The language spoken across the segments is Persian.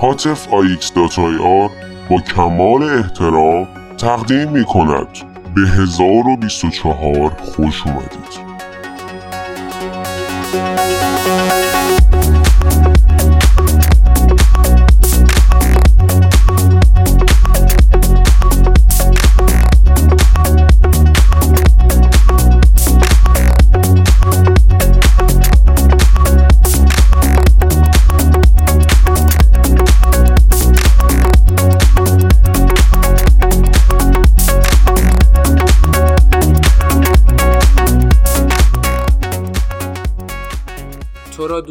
هاتف آر با کمال احترام تقدیم می کند. به 1024 خوش اومدید.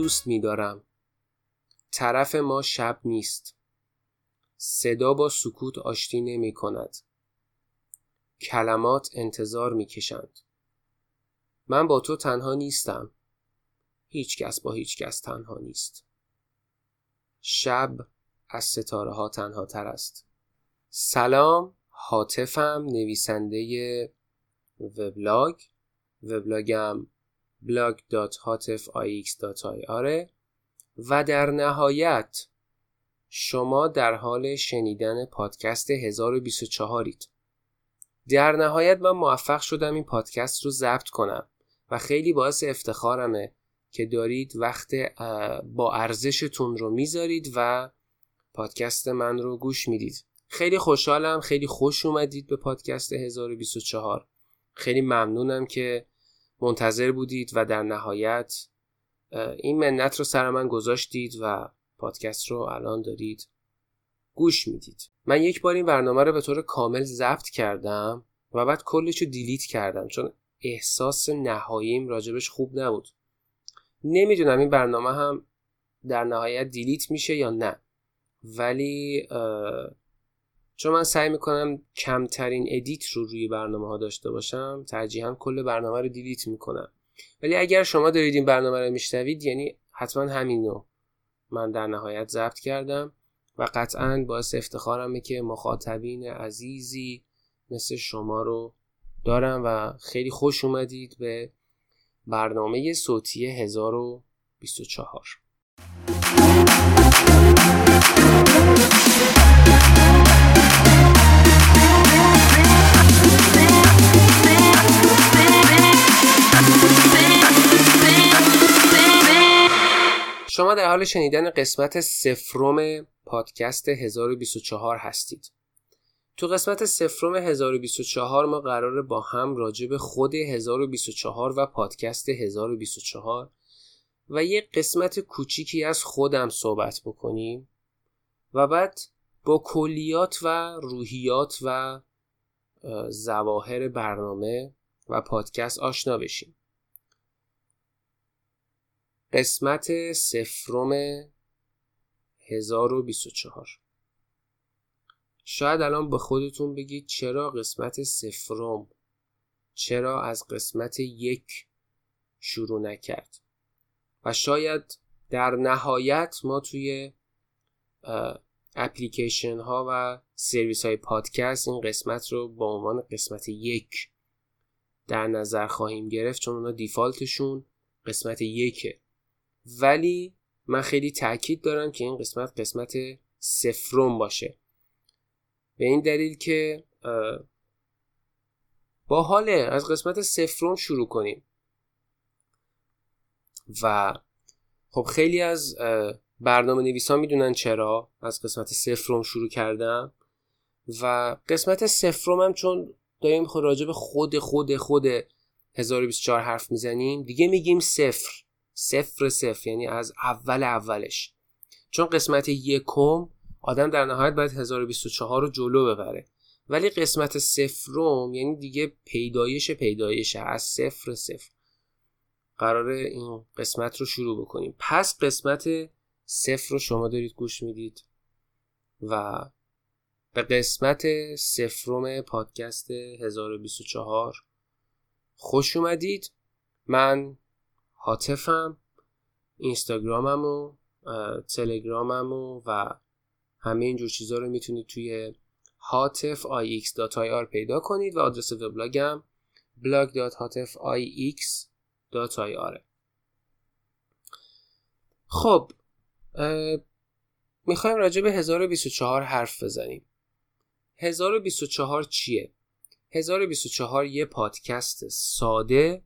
دوست میدارم. طرف ما شب نیست. صدا با سکوت آشتی نمی کند کلمات انتظار می کشند من با تو تنها نیستم. هیچ کس با هیچ کس تنها نیست. شب از ستاره ها تنها تر است. سلام حاطفم نویسنده وبلاگ. وبلاگم blog.hatifix.ir و در نهایت شما در حال شنیدن پادکست 1024 در نهایت من موفق شدم این پادکست رو ضبط کنم و خیلی باعث افتخارمه که دارید وقت با ارزشتون رو می‌ذارید و پادکست من رو گوش می‌دید. خیلی خوشحالم خیلی خوش اومدید به پادکست 1024 خیلی ممنونم که منتظر بودید و در نهایت این منت رو سر من گذاشتید و پادکست رو الان دارید گوش می‌دید. من یک بار این برنامه رو به طور کامل ضبط کردم و بعد کلش رو دیلیت کردم چون احساس نهاییم راجبش خوب نبود. نمی‌دونم این برنامه هم در نهایت دیلیت میشه یا نه ولی چون من سعی می‌کنم کمترین edit رو روی برنامه ها داشته باشم ترجیحا کل برنامه رو delete می‌کنم. ولی اگر شما دارید این برنامه رو میشنوید یعنی حتما همینو من در نهایت ضبط کردم و قطعا باعث افتخارمه که مخاطبین عزیزی مثل شما رو دارم و خیلی خوش اومدید به برنامه صوتی 1024 شما در حال شنیدن قسمت سفرم پادکست 1024 هستید. تو قسمت سفرم 1024 ما قراره با هم راجع به خود 1024 و پادکست 1024 و یه قسمت کوچیکی از خودم صحبت بکنیم و بعد با کلیات و روحیات و زواهر برنامه و پادکست آشنا بشیم. قسمت سفرم 1024 شاید الان به خودتون بگید چرا قسمت سفرم چرا از قسمت یک شروع نکرد؟ و شاید در نهایت ما توی اپلیکیشن ها و سرویس های پادکست این قسمت رو با عنوان قسمت یک در نظر خواهیم گرفت چون اونا دیفالتشون قسمت یکه. ولی من خیلی تاکید دارم که این قسمت قسمت سفرم باشه. به این دلیل که با حاله از قسمت سفرم شروع کنیم. و خب خیلی از برنامه نویسان می‌دونن چرا از قسمت سفرم شروع کردم. و قسمت سفرم هم چون داریم خود راجع به خود خود خود 1024 حرف می‌زنیم دیگه میگیم صفر. صفر صفر یعنی از اول اولش. چون قسمت یکم آدم در نهایت باید 1024 رو جلو ببره. ولی قسمت صفرم یعنی دیگه پیدایش پیدایش از صفر صفر. قراره این قسمت رو شروع بکنیم. پس قسمت صفر رو شما دارید گوش می‌دید و به قسمت سفرم پادکست 1024 خوش اومدید. من حاطفم اینستاگرامم و تلگرامم و, و همه اینجور چیزها رو می‌تونید توی حاطف ix.ir پیدا کنید و آدرس وبلاگم blog.hatifix.ir خب می‌خوایم راجع به 1024 حرف بزنیم. 1024 چیه؟ 1024 یه پادکست ساده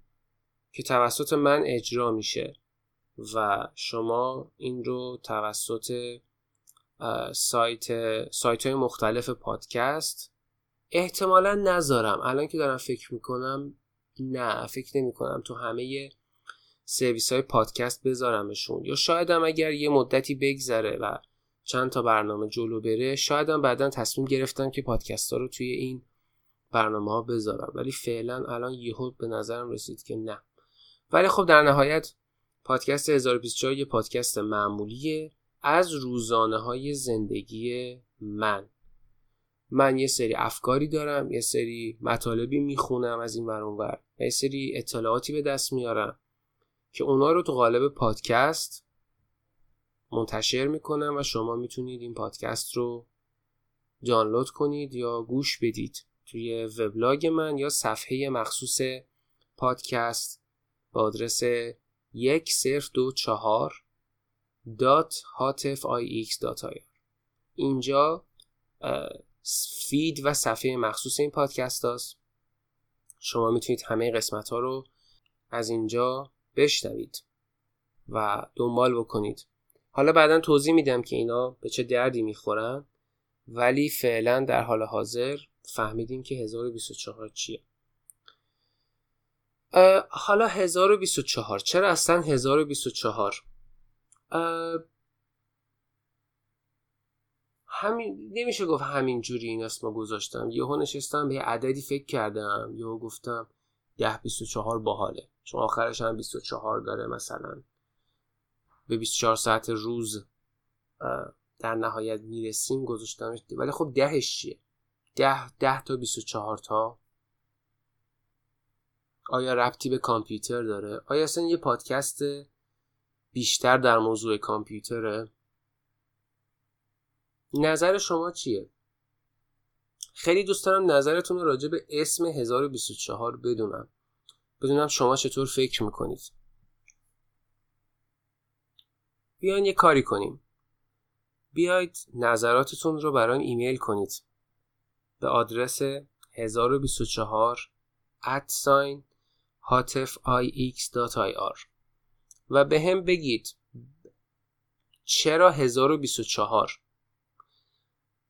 که توسط من اجرا میشه و شما این رو توسط سایت سایت های مختلف پادکست احتمالا نذارم. الان که دارم فکر می‌کنم نه فکر نمی کنم تو همه سرویس های پادکست بذارمشون. یا شایدم اگر یه مدتی بگذره و چند تا برنامه جلو بره شایدم بعدا تصمیم گرفتم که پادکست ها رو توی این برنامه ها بذارم. ولی فعلا الان یهو به نظرم رسید که نه. ولی خب در نهایت پادکست 1024 یه پادکست معمولیه از روزانه های زندگی من. من یه سری افکاری دارم یه سری مطالبی می‌خونم از این ور ور یه سری اطلاعاتی به دست میارم که اونا رو تو قالب پادکست منتشر می‌کنم و شما می‌تونید این پادکست رو دانلود کنید یا گوش بدید توی وبلاگ من یا صفحه مخصوص پادکست با آدرس یک صفر دو چهار dot اینجا feed و صفحه مخصوص این پادکست هست شما می‌تونید همه قسمت ها رو از اینجا بشنوید و دنبال بکنید. حالا بعدا توضیح میدم که اینا به چه دردی می‌خورن ولی فعلا در حال حاضر فهمیدیم که 1024 چیه. حالا 1024 چرا اصلا 1024 همین نمیشه گفت همین جوری این اسمو گذاشتم. یهو نشستم به عددی فکر کردم. یهو گفتم 10 24 باحاله. چون آخرش هم 24 داره مثلا. به 24 ساعت روز در نهایت می‌رسیم گذاشتمش ولی خب دهش چیه؟ ده, ده تا 24 تا. آیا ربطی به کامپیوتر داره؟ آیا اصلا یه پادکست بیشتر در موضوع کامپیوتره؟ نظر شما چیه؟ خیلی دوست دارم نظرتون رو راجع به اسم 1024 بدونم. بدونم شما چطور فکر می‌کنید. بیاین یه کاری کنیم. بیاید نظراتتون رو برام ایمیل کنید. به آدرس 1024 ادساین hatfix.ir و به هم بگید چرا 1024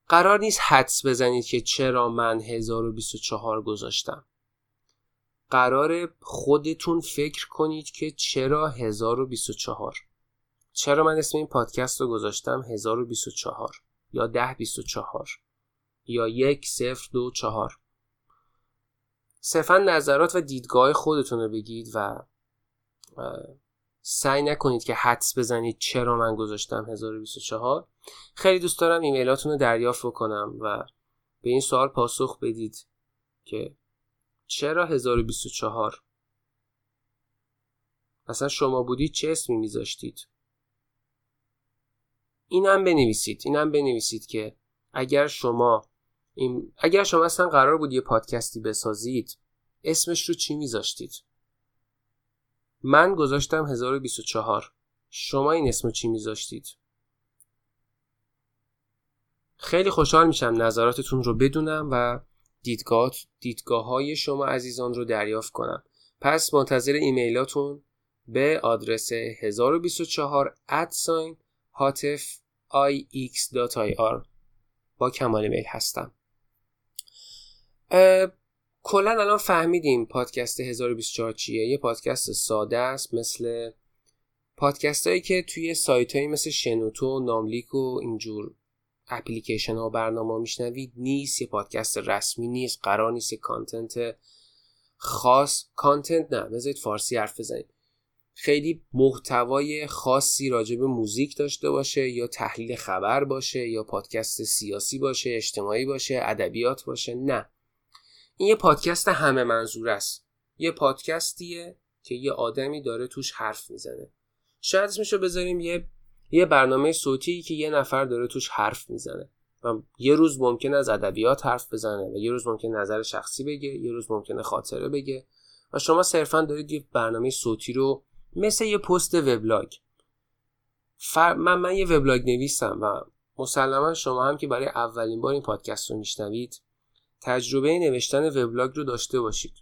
قرار نیست حدس بزنید که چرا من 1024 گذاشتم. قرار خودتون فکر کنید که چرا 1024 چرا من اسم این پادکست رو گذاشتم 1024 یا 1024 یا یک صفر دو چهار؟ صرفا نظرات و دیدگاه خودتون رو بگید و سعی نکنید که حدس بزنید چرا من گذاشتم 1024 خیلی دوست دارم ایمیلاتون رو دریافت بکنم و به این سوال پاسخ بدید که چرا 1024 اصلا شما بودید چه اسمی میذاشتید؟ اینم بنویسید اینم بنویسید که اگر شما این اگر شما اصلا قرار بود یه پادکستی بسازید اسمش رو چی میذاشتید؟ من گذاشتم 1024 شما این اسم چی میذاشتید؟ خیلی خوشحال میشم نظراتتون رو بدونم و دیدگاه دیدگاه های شما عزیزان رو دریافت کنم. پس منتظر ایمیلاتون به آدرس 1024 ادساین هاتف با کمال میل هستم. کلا الان فهمیدیم پادکست 1024 چیه. یه پادکست ساده است مثل پادکست هایی که توی سایت هایی مثل شنوتو ناملیک و اینجور اپلیکیشن ها و برنامه میشنوید. نیست یه پادکست رسمی نیست قرار نیست content خاص. content نه بذارید فارسی حرف بزنید خیلی محتوای خاصی راجع به موزیک داشته باشه یا تحلیل خبر باشه یا پادکست سیاسی باشه اجتماعی باشه ادبیات باشه. نه. این یه پادکست همه منظوره است. یه پادکستیه که یه آدمی داره توش حرف می‌زنه. شاید اسمشو بذاریم یه یه برنامه صوتی که یه نفر داره توش حرف می‌زنه. و یه روز ممکن از ادبیات حرف بزنه و یه روز ممکن نظر شخصی بگه یه روز ممکنه خاطره بگه. و شما صرفا دارید یه برنامه صوتی رو مثل یه پست وبلاگ. فر... من من یه وبلاگ نویسم و مسلما شما هم که برای اولین بار این پادکست رو میشنوید تجربه نوشتن وبلاگ رو داشته باشید.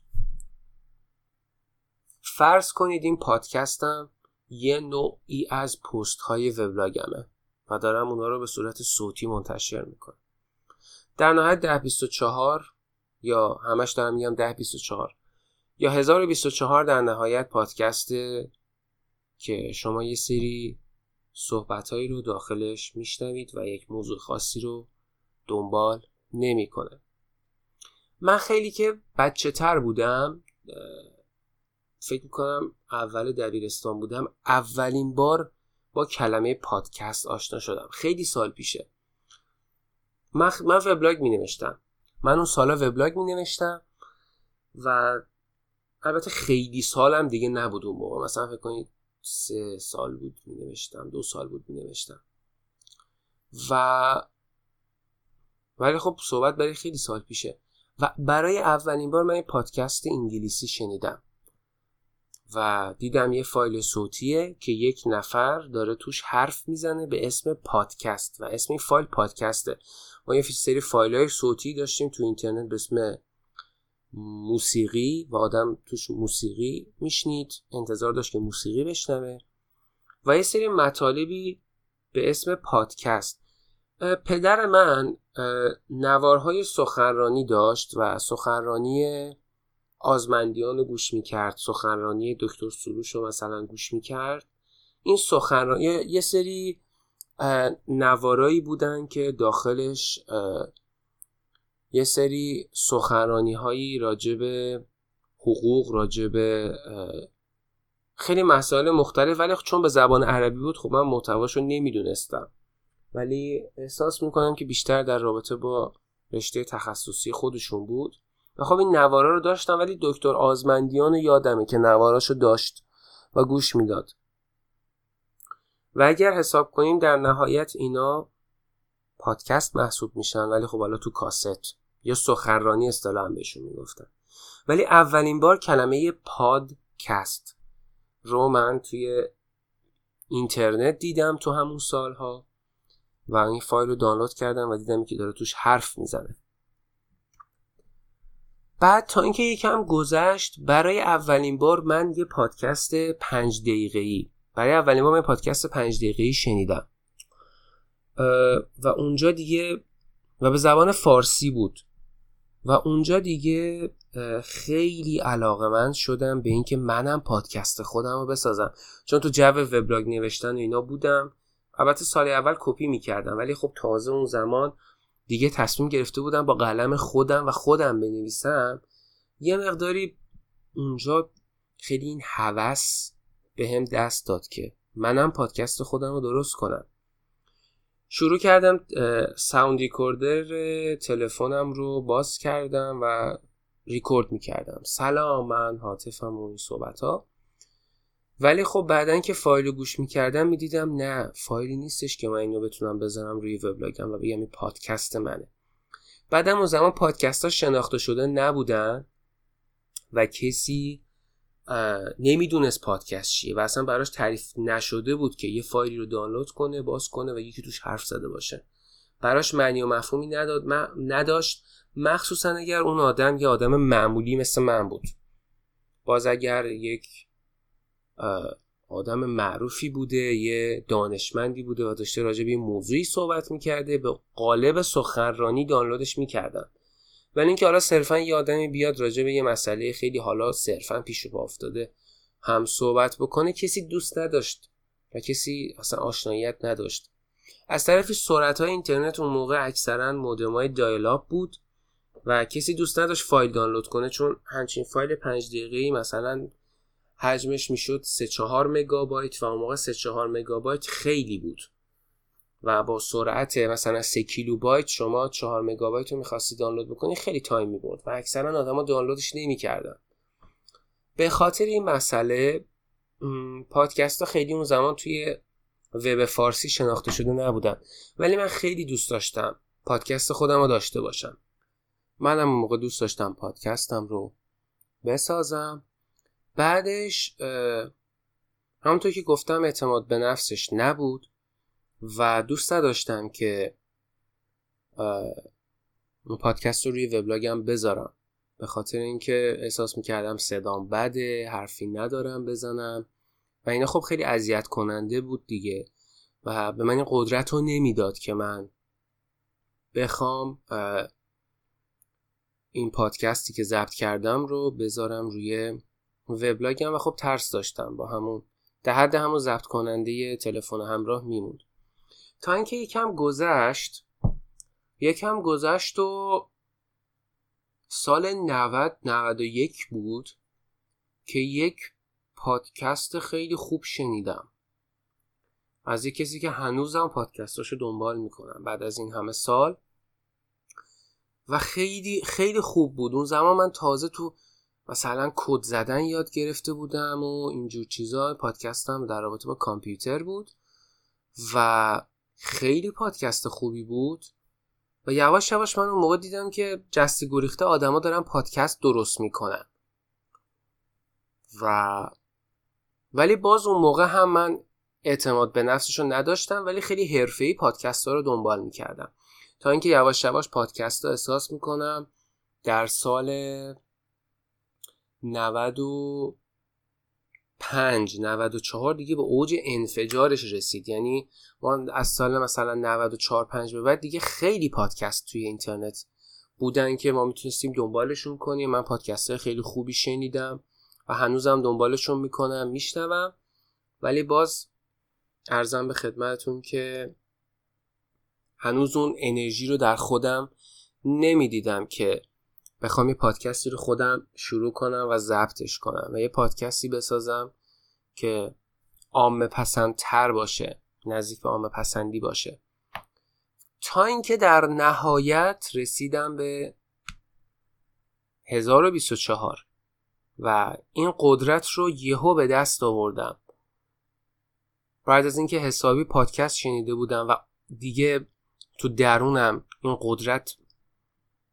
فرض کنید این پادکستم یه نوعی از پست های وبلاگمه و دارم اونا رو به صورت صوتی منتشر می‌کنم. در نهایت 1024 یا همش دارم میگم 1024 یا 1024 در نهایت پادکست که شما یه سری صحبتهایی رو داخلش میشنوید و یک موضوع خاصی رو دنبال نمی‌کنه. من خیلی که بچه تر بودم فکر می‌کنم اول دبیرستان بودم اولین بار با کلمه پادکست آشنا شدم. خیلی سال پیشه. من, من وبلاگ می نوشتم من اون سالا وبلاگ می نوشتم و البته خیلی سالم دیگه نبود اون موقع. مثلا فکر کنید سه سال بود می نوشتم دو سال بود می نوشتم و ولی خب صحبت برای خیلی سال پیشه. و برای اولین بار من این پادکست انگلیسی شنیدم. و دیدم یه فایل صوتیه که یک نفر داره توش حرف می‌زنه به اسم پادکست و اسم این فایل پادکسته. ما یه سری فایل های صوتی داشتیم تو اینترنت به اسم موسیقی و آدم توش موسیقی میشنید. انتظار داشت که موسیقی بشنوه. و یه سری مطالبی به اسم پادکست. پدر من نوارهای سخنرانی داشت و سخنرانی آزمندیان رو گوش می‌کرد. سخنرانی دکتر سروش رو مثلا گوش می‌کرد. این سخنرانی یه سری نوارایی بودن که داخلش یه سری سخنرانی هایی راجب حقوق راجب خیلی مسائل مختلف ولی چون به زبان عربی بود خب من محتواشو نمی‌دونستم. ولی احساس می‌کنم که بیشتر در رابطه با رشته تخصصی خودشون بود. و خب این نوارا رو داشتم ولی دکتر آزمندیان یادمه که نواراشو داشت و گوش می‌داد. و اگر حساب کنیم در نهایت اینا پادکست محسوب میشن ولی خب حالا تو کاست یا سخنرانی اصطلاحا بهشون می‌گفتن. ولی اولین بار کلمه پادکست رو من توی اینترنت دیدم تو همون سالها. و این فایل رو دانلود کردم و دیدم که داره توش حرف می‌زنه. بعد تا اینکه یکم گذشت برای اولین بار من یه پادکست پنج دقیقه ای برای اولین بار من پادکست پنج دقیقه ای شنیدم و اونجا دیگه و به زبان فارسی بود. و اونجا دیگه خیلی علاقه من شدم به اینکه منم پادکست خودم رو بسازم. چون تو جو وبلاگ نوشتن و اینا بودم. البته سال اول کپی می‌کردم ولی خب تازه اون زمان دیگه تصمیم گرفته بودم با قلم خودم و خودم بنویسم. یه مقداری اونجا خیلی این هوس به هم دست داد که منم پادکست خودم رو درست کنم. شروع کردم sound recorder تلفنم رو باز کردم و ریکورد می‌کردم. سلام من هاتفم و این صحبت ها ولی خب بعدا که فایل رو گوش می‌کردم می‌دیدم نه فایلی نیستش که من اینو بتونم بذارم روی وبلاگم و بگم این پادکست منه. بعدم اون زمان پادکست ها شناخته شده نبودن و کسی نمی‌دونست پادکست چیه و اصلا براش تعریف نشده بود که یه فایلی رو دانلود کنه باز کنه و یکی توش حرف زده باشه. براش معنی و مفهومی نداد نداشت. مخصوصا اگر اون آدم یه آدم معمولی مثل من بود. باز اگر یک آدم معروفی بوده یه دانشمندی بوده و داشته راجع به موضوعی صحبت می‌کرده به قالب سخنرانی دانلودش می‌کردن. ولی اینکه حالا صرفا یه آدمی بیاد راجع به یه مسئله خیلی حالا صرفا پیش رو افتاده هم صحبت بکنه کسی دوست نداشت و کسی اصلا آشناییت نداشت. از طرفی سرعت های اینترنت اون موقع اکثرا مودم های dial-up بود و کسی دوست نداشت فایل دانلود کنه چون همچین فایل پنج دقیقه‌ای مثلا حجمش می‌شد 3 4 مگابایت و اون موقع 3 4 مگابایت خیلی بود. و با سرعت مثلا 3 کیلوبایت شما 4 مگابایت رو می‌خواستی دانلود بکنی خیلی time می‌برد و اکثرا آدما دانلودش نمی‌کردن. به خاطر این مسئله پادکست ها خیلی اون زمان توی وب فارسی شناخته شده نبودن. ولی من خیلی دوست داشتم پادکست خودم رو داشته باشم. منم اون موقع دوست داشتم پادکستم رو بسازم. بعدش همونطور که گفتم اعتماد به نفسش نبود و دوست نداشتم که پادکست رو روی وبلاگم بذارم. به خاطر اینکه احساس می‌کردم صدام بده حرفی ندارم بزنم و اینا خب خیلی اذیت کننده بود دیگه و به من این قدرت رو نمی‌داد که من بخوام این پادکستی که ضبط کردم رو بذارم روی وبلاگم و خب ترس داشتم با همون در حد همون ضبط کننده تلفن همراه میموند تا اینکه یکم گذشت یکم گذشت و سال 90 91 بود که یک پادکست خیلی خوب شنیدم. از یک کسی که هنوزم پادکستاشو دنبال می‌کنم بعد از این همه سال. و خیلی خیلی خوب بود. اون زمان من تازه تو مثلا کد زدن یاد گرفته بودم و اینجور چیزا. پادکستم در رابطه با کامپیوتر بود و خیلی پادکست خوبی بود. و یواش یواش من اون موقع دیدم که جستی گریخته آدما دارن پادکست درست می‌کنن. و ولی باز اون موقع هم من اعتماد به نفسشو نداشتم ولی خیلی حرفه‌ای پادکست ها رو دنبال می‌کردم. تا اینکه یواش یواش پادکست ها احساس می‌کنم در سال 95 94 دیگه به اوج انفجارش رسید. یعنی ما از سال مثلا 94 5 به بعد دیگه خیلی پادکست توی اینترنت بودن که ما می‌تونستیم دنبالشون کنیم. من پادکست های خیلی خوبی شنیدم و هنوزم دنبالشون می‌کنم میشنوم. ولی باز ارزم به خدمتتون که هنوز اون انرژی رو در خودم نمی‌دیدم که بخوام یه پادکستی رو خودم شروع کنم و ضبطش کنم و یه پادکستی بسازم که عام پسندتر باشه نزدیک به عام پسندی باشه. تا اینکه در نهایت رسیدم به 1024 و این قدرت رو یهو به دست آوردم. بعد از اینکه حسابی پادکست شنیده بودم و دیگه تو درونم این قدرت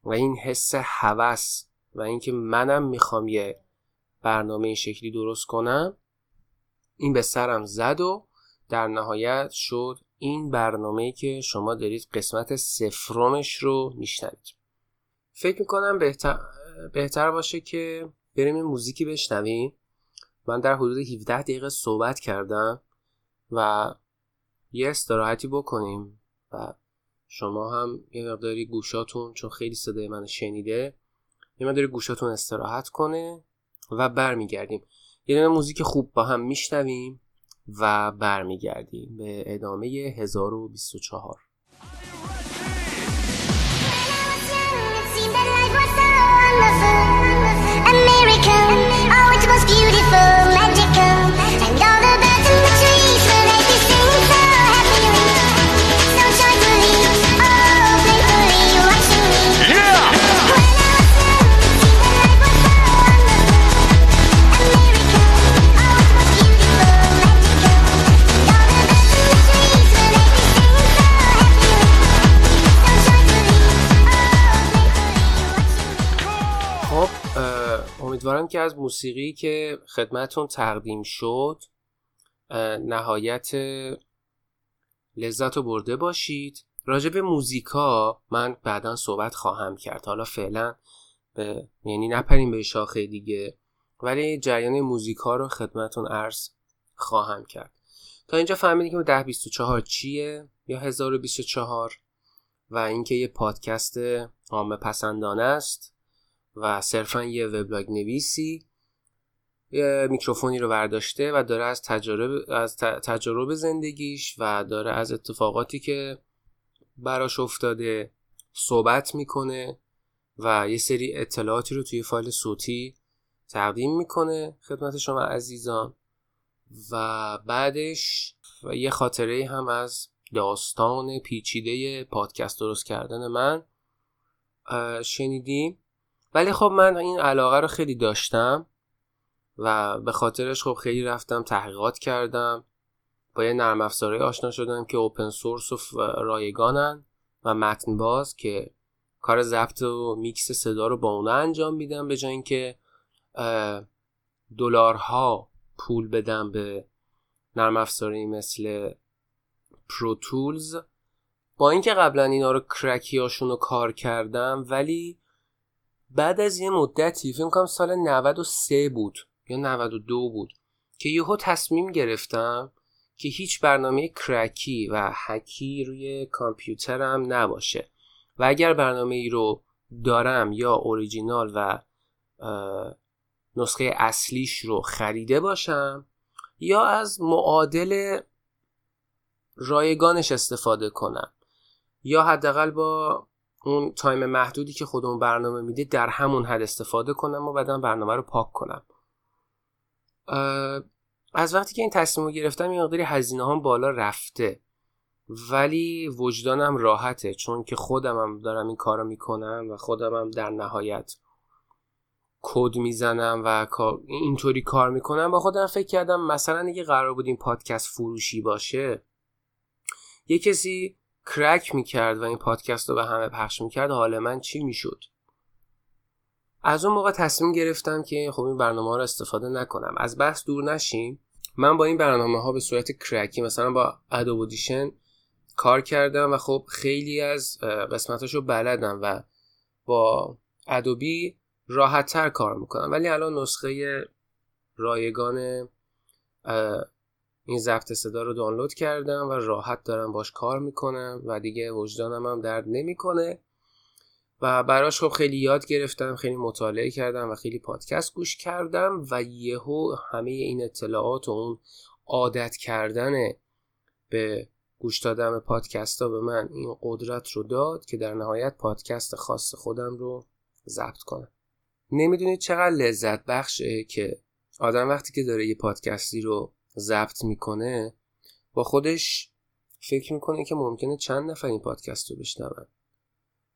و این حس هوس و اینکه منم می‌خوام یه برنامه این شکلی درست کنم این به سرم زد و در نهایت شد این برنامه که شما دارید قسمت سفرمش رو میشنوید. فکر می‌کنم بهتر, بهتر باشه که بریم این موزیکی بشنویم. من در حدود 17 دقیقه صحبت کردم و یه استراحتی بکنیم و شما هم یه مقداری گوشاتون چون خیلی صدای من شنیده یه مقداری گوشاتون استراحت کنه و برمیگردیم. یه دونه موزیک خوب با هم میشنویم و برمیگردیم به ادامه 1024 امیدوارم که از موسیقی که خدمتون تقدیم شد نهایت لذت رو برده باشید. راجع به موزیکا من بعدا صحبت خواهم کرد. حالا فعلا به یعنی نپریم به شاخه دیگه ولی جریان موزیکا رو خدمتون عرض خواهم کرد. تا اینجا فهمیدیم که 1024 چیه یا 1024 و اینکه یه پادکست عامه پسندانه است؟ و صرفا یه وبلاگ نویسی یه میکروفونی رو برداشته و داره از تجارب از تجارب زندگیش و داره از اتفاقاتی که براش افتاده صحبت می‌کنه و یه سری اطلاعاتی رو توی فایل صوتی تقدیم می‌کنه خدمت شما عزیزان. و بعدش و یه خاطره هم از داستان پیچیده پادکست درست کردن من شنیدیم. ولی خب من این علاقه رو خیلی داشتم و به خاطرش خب خیلی رفتم تحقیقات کردم. با یه نرم افزارهای آشنا شدم که اوپن سورس و رایگانن و متن باز که کار ضبط و میکس صدا رو با اونا انجام میدم به جای اینکه دلارها پول بدم به نرم افزاری مثل Pro Tools با اینکه قبلا اینا رو کرکیاشون رو کار کردم ولی بعد از یه مدتی فکر کنم سال 93 بود یا 92 بود که یهو تصمیم گرفتم که هیچ برنامه کرکی و هکی روی کامپیوترم نباشه. و اگر برنامه ای رو دارم یا اوریجینال و نسخه اصلیش رو خریده باشم یا از معادل رایگانش استفاده کنم یا حداقل با اون تایم محدودی که خودمون برنامه میده در همون حد استفاده کنم و بعدا برنامه رو پاک کنم. از وقتی که این تصمیم رو گرفتم یه مقداری هزینه هم بالا رفته. ولی وجدانم راحته چون که خودم هم دارم این کارو می‌کنم و خودم هم در نهایت کد می‌زنم و اینطوری کار می‌کنم. با خودم فکر کردم مثلا اگه قرار بود این پادکست فروشی باشه یه کسی کرک می‌کرد و این پادکست رو به همه پخش می‌کرد حال من چی می‌شد؟ از اون موقع تصمیم گرفتم که خب این برنامه رو استفاده نکنم. از بحث دور نشیم من با این برنامه ها به صورت کرکی مثلا با ادوب کار کردم و خب خیلی از قسمتاش رو بلدم و با ادوبی راحت تر کار می‌کنم. ولی الان نسخه رایگان این ضبط صدا رو دانلود کردم و راحت دارم باش کار می‌کنم و دیگه وجدانم هم درد نمی‌کنه. و براش خب خیلی یاد گرفتم خیلی مطالعه کردم و خیلی پادکست گوش کردم و یهو همه این اطلاعات و اون عادت کردن به گوش دادن پادکست ها به من این قدرت رو داد که در نهایت پادکست خاص خودم رو ضبط کنم. نمی‌دونید چقدر لذت بخشه که آدم وقتی که داره یه پادکستی رو ضبط می‌کنه با خودش فکر می‌کنه که ممکنه چند نفر این پادکست رو بشنون.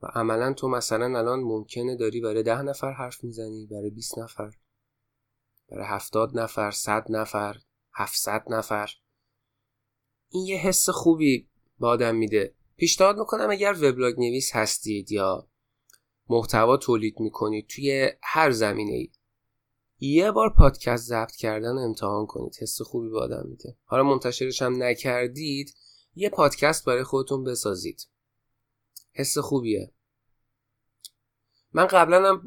و عملا تو مثلا الان ممکنه داری برای ده نفر حرف می‌زنی برای 20 نفر برای هفتاد نفر صد نفر هفتصد نفر. این یه حس خوبی به آدم میده. پیشنهاد می‌کنم اگر وبلاگ نویس هستید یا محتوا تولید می‌کنید توی هر زمینه ای یه بار پادکست ضبط کردن امتحان کنید. حس خوبی به آدم میده. حالا منتشرش هم نکردید یه پادکست برای خودتون بسازید. حس خوبیه. من قبلا هم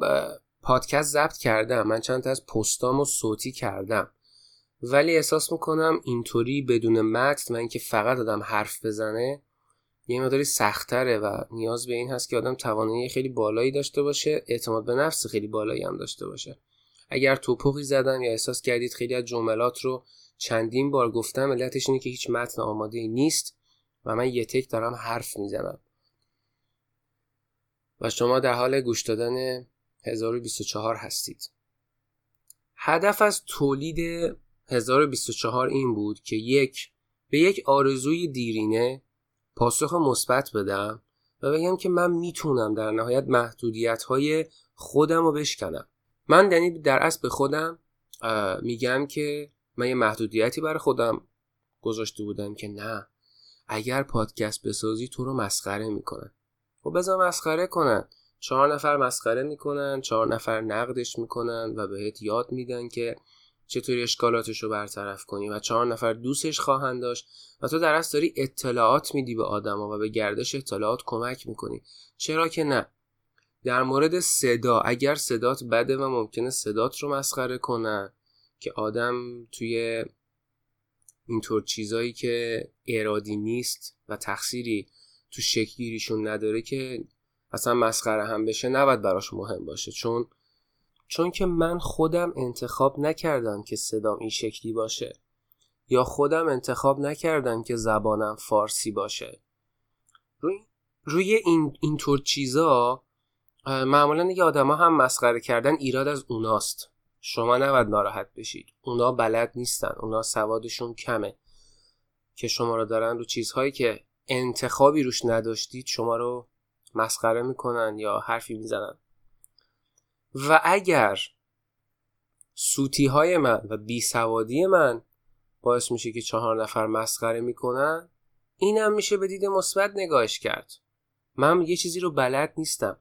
پادکست ضبط کردم. من چند تا از پستام و صوتی کردم. ولی احساس می‌کنم اینطوری بدون متن و اینکه فقط آدم حرف بزنه یه مقداری سختره و نیاز به این هست که آدم توانایی خیلی بالایی داشته باشه اعتماد به نفس خیلی بالایی هم داشته باشه. اگر توپقی زدم یا احساس کردید خیلی از جملات رو چندین بار گفتم علتش اینه که هیچ متن آماده نیست و من یه تک دارم حرف می‌زنم. و شما در حال گوش دادن 1024 هستید. هدف از تولید 1024 این بود که یک به یک آرزوی دیرینه پاسخ مثبت بدم و بگم که من می‌تونم در نهایت محدودیت های خودم رو بشکنم. من یعنی در اصل به خودم میگم که من یه محدودیتی برای خودم گذاشته بودم که نه اگر پادکست بسازی تو رو مسخره می‌کنن. خب بذار مسخره کنن. چهار نفر مسخره می‌کنن چهار نفر نقدش می‌کنن و بهت یاد میدن که چطوری اشکالاتش رو برطرف کنی و چهار نفر دوستش خواهند داشت و تو در اصل داری اطلاعات میدی به آدما و به گردش اطلاعات کمک می‌کنی. چرا که نه؟ در مورد صدا اگر صدات بده و ممکنه صدات رو مسخره کنن که آدم توی اینطور چیزایی که ارادی نیست و تقصیری تو شکلیریشون نداره که اصلا مسخره هم بشه نباید براش مهم باشه. چون چون که من خودم انتخاب نکردم که صدام این شکلی باشه یا خودم انتخاب نکردم که زبانم فارسی باشه. روی, روی این اینطور چیزا معمولا دیگه آدما هم مسخره کردن ایراد از اوناست. شما نباید ناراحت بشید. اونا بلد نیستن. اونا سوادشون کمه. که شما رو دارن رو چیزهایی که انتخابی روش نداشتید شما رو مسخره می‌کنن یا حرفی می‌زنن. و اگر سوتی های من و بی سوادی من باعث میشه که چهار نفر مسخره می‌کنن اینم میشه به دید مثبت نگاهش کرد. من یه چیزی رو بلد نیستم.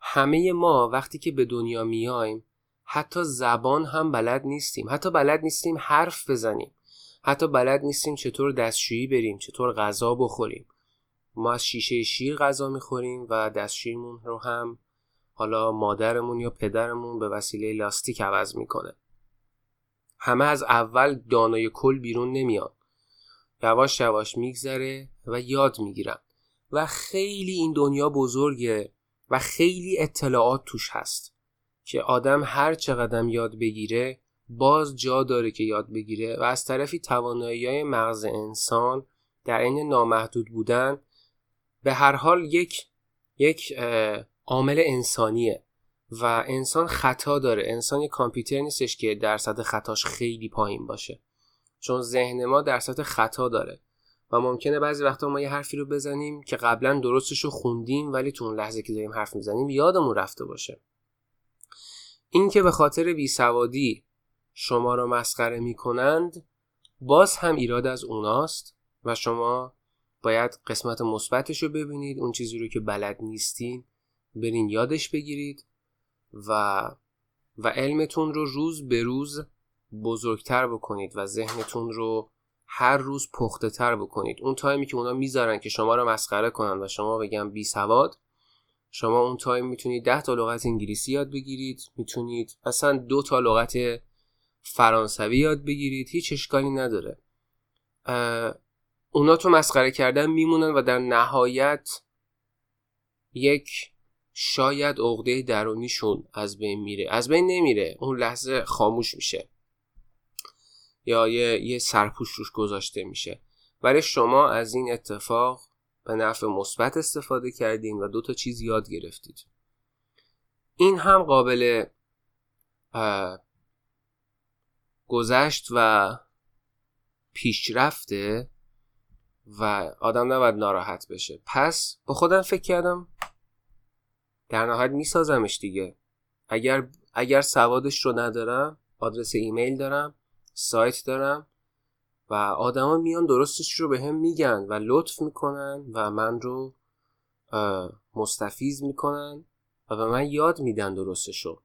همه ما وقتی که به دنیا میایم حتی زبان هم بلد نیستیم. حتی بلد نیستیم حرف بزنیم. حتی بلد نیستیم چطور دستشویی بریم چطور غذا بخوریم. ما از شیشه شیر غذا می‌خوریم و دستشوییمون رو هم حالا مادرمون یا پدرمون به وسیله لاستیک عوض می‌کنه. همه از اول دانای کل بیرون نمیاد یواش یواش میگذره و یاد می‌گیرن. و خیلی این دنیا بزرگه و خیلی اطلاعات توش هست که آدم هر چقدر یاد بگیره باز جا داره که یاد بگیره و از طرفی توانایی های مغز انسان در این نامحدود بودن به هر حال یک یک عامل انسانیه و انسان خطا داره. انسان یک کامپیوتر نیستش که درصد خطاش خیلی پایین باشه. چون ذهن ما درصد خطا داره. و ممکنه بعضی وقتا ما یه حرفی رو بزنیم که قبلا درستش رو خوندیم ولی تو اون لحظه که داریم حرف می‌زنیم یادمون رفته باشه. این که به خاطر بیسوادی شما رو مسخره می‌کنند باز هم ایراد از اوناست و شما باید قسمت مثبتش رو ببینید اون چیزی رو که بلد نیستین برین یادش بگیرید و و علمتون رو روز به روز بزرگتر بکنید و ذهنتون رو هر روز پخته تر بکنید. اون time ی که اونا می‌ذارن که شما رو مسخره کنن و شما بگن بی سواد شما اون time می‌تونید ده تا لغت انگلیسی یاد بگیرید می‌تونید اصلا دو تا لغت فرانسوی یاد بگیرید هیچ اشکالی نداره. اونا تو مسخره کردن میمونن و در نهایت یک شاید عقده درونیشون از بین میره. از بین نمیره. اون لحظه خاموش میشه. یا یه, یه سرپوش روش گذاشته میشه. ولی شما از این اتفاق به نفع مثبت استفاده کردین و دو تا چیز یاد گرفتید. این هم قابل گذشت و پیشرفته و آدم نباید ناراحت بشه. پس با خودم فکر کردم در نهایت میسازمش دیگه. اگر اگر سوادش رو ندارم آدرس ایمیل دارم سایت دارم و آدما میان درستش رو به هم میگن و لطف می‌کنن و من رو مستفیز می‌کنن و به من یاد میدن درستش رو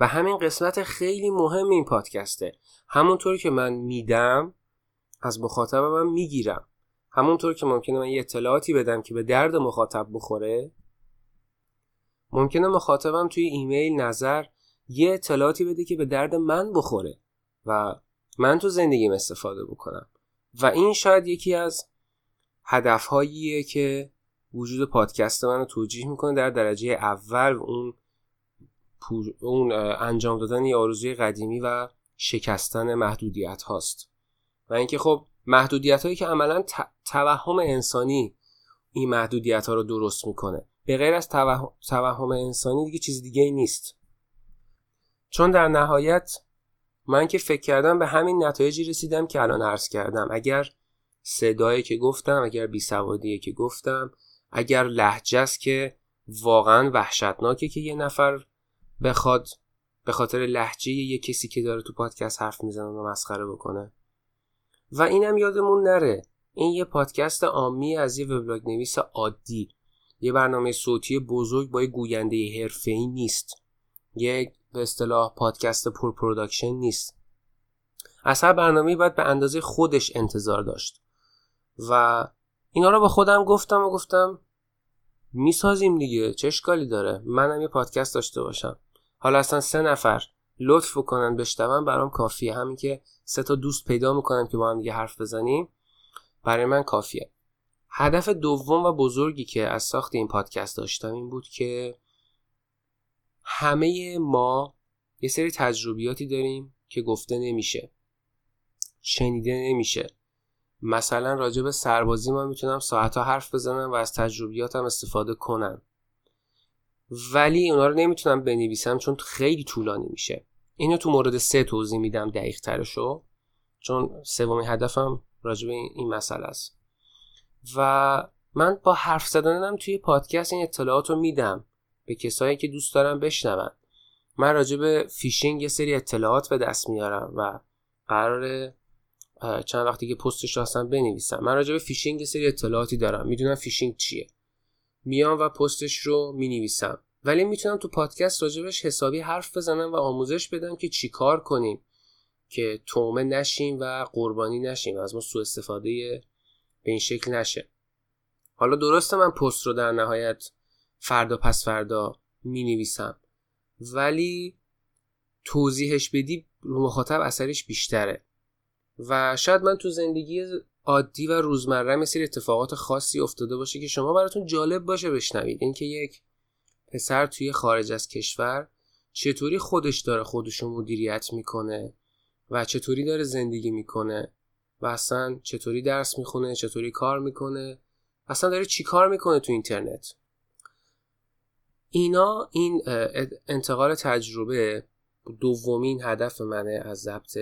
و همین قسمت خیلی مهم این پادکسته. همونطور که من میدم از مخاطبم می‌گیرم. همونطور که ممکنه من یه اطلاعاتی بدم که به درد مخاطب بخوره ممکنه مخاطبم توی ایمیل نظر یه اطلاعاتی بده که به درد من بخوره. و من تو زندگیم استفاده بکنم. و این شاید یکی از هدفهاییه که وجود پادکست منو توجیه می‌کنه در درجه اول اون اون انجام دادن یه آرزوی قدیمی و شکستن محدودیت هاست. و اینکه خب محدودیت هایی که عملا توهم انسانی این محدودیت ها رو درست می‌کنه. به غیر از توهم انسانی دیگه چیز دیگه ای نیست. چون در نهایت من که فکر کردم به همین نتایجی رسیدم که الان عرض کردم. اگر صدایی که گفتم اگر بیسوادیه که گفتم اگر لهجه است که واقعا وحشتناکه که یه نفر بخواد به خاطر لهجه یه کسی که داره تو پادکست حرف می‌زنه و مسخره بکنه. و اینم یادمون نره. این یه پادکست عامی از یه وبلاگ نویس عادی. یه برنامه صوتی بزرگ با یه گوینده حرفه‌ای نیست. یک به اصطلاح پادکست پر production نیست. از هر برنامه باید به اندازه خودش انتظار داشت. و اینا رو به خودم گفتم و گفتم می‌سازیم دیگه چه اشکالی داره؟ منم یه پادکست داشته باشم. حالا اصلا سه نفر لطف کنن بشنون برام کافیه. همین که سه تا دوست پیدا می‌کنم که با هم دیگه حرف بزنیم برای من کافیه. هدف دوم و بزرگی که از ساخت این پادکست داشتم این بود که همه ما یه سری تجربیاتی داریم که گفته نمیشه. شنیده نمیشه. مثلا راجع به سربازی ما می‌تونم ساعتها حرف بزنم و از تجربیاتم استفاده کنم. ولی اونا رو نمی‌تونم بنویسم چون خیلی طولانی میشه. اینو تو مورد سه توضیح میدم دقیق ترشو چون سومین هدفم راجع به این مسئله است. و من با حرف زدنم توی پادکست این اطلاعات رو میدم. به کسایی که دوست دارم بشنون. من راجع به فیشینگ یه سری اطلاعات به دست میارم و قرار چند وقتی که پستش هستم بنویسم. من راجع به فیشینگ یه سری اطلاعاتی دارم. می‌دونم فیشینگ چیه. میام و پستش رو می‌نویسم. ولی می‌تونم تو پادکست راجبش حسابی حرف بزنم و آموزش بدم که چیکار کنیم که طعمه نشیم و قربانی نشیم و از ما سوء استفاده به این شکل نشه. حالا درسته من پست رو در نهایت فردا پس فردا می نویسم ولی توضیحش بدی رو مخاطب اثرش بیشتره. و شاید من تو زندگی عادی و روزمره مثل اتفاقات خاصی افتاده باشه که شما براتون جالب باشه بشنوید. اینکه یک پسر توی خارج از کشور چطوری خودش داره خودشو مدیریت می‌کنه و چطوری داره زندگی می‌کنه و اصلا چطوری درس می‌خونه چطوری کار می‌کنه اصلا داره چی کار می‌کنه تو اینترنت. اینا این انتقال تجربه دومین هدف منه از ضبط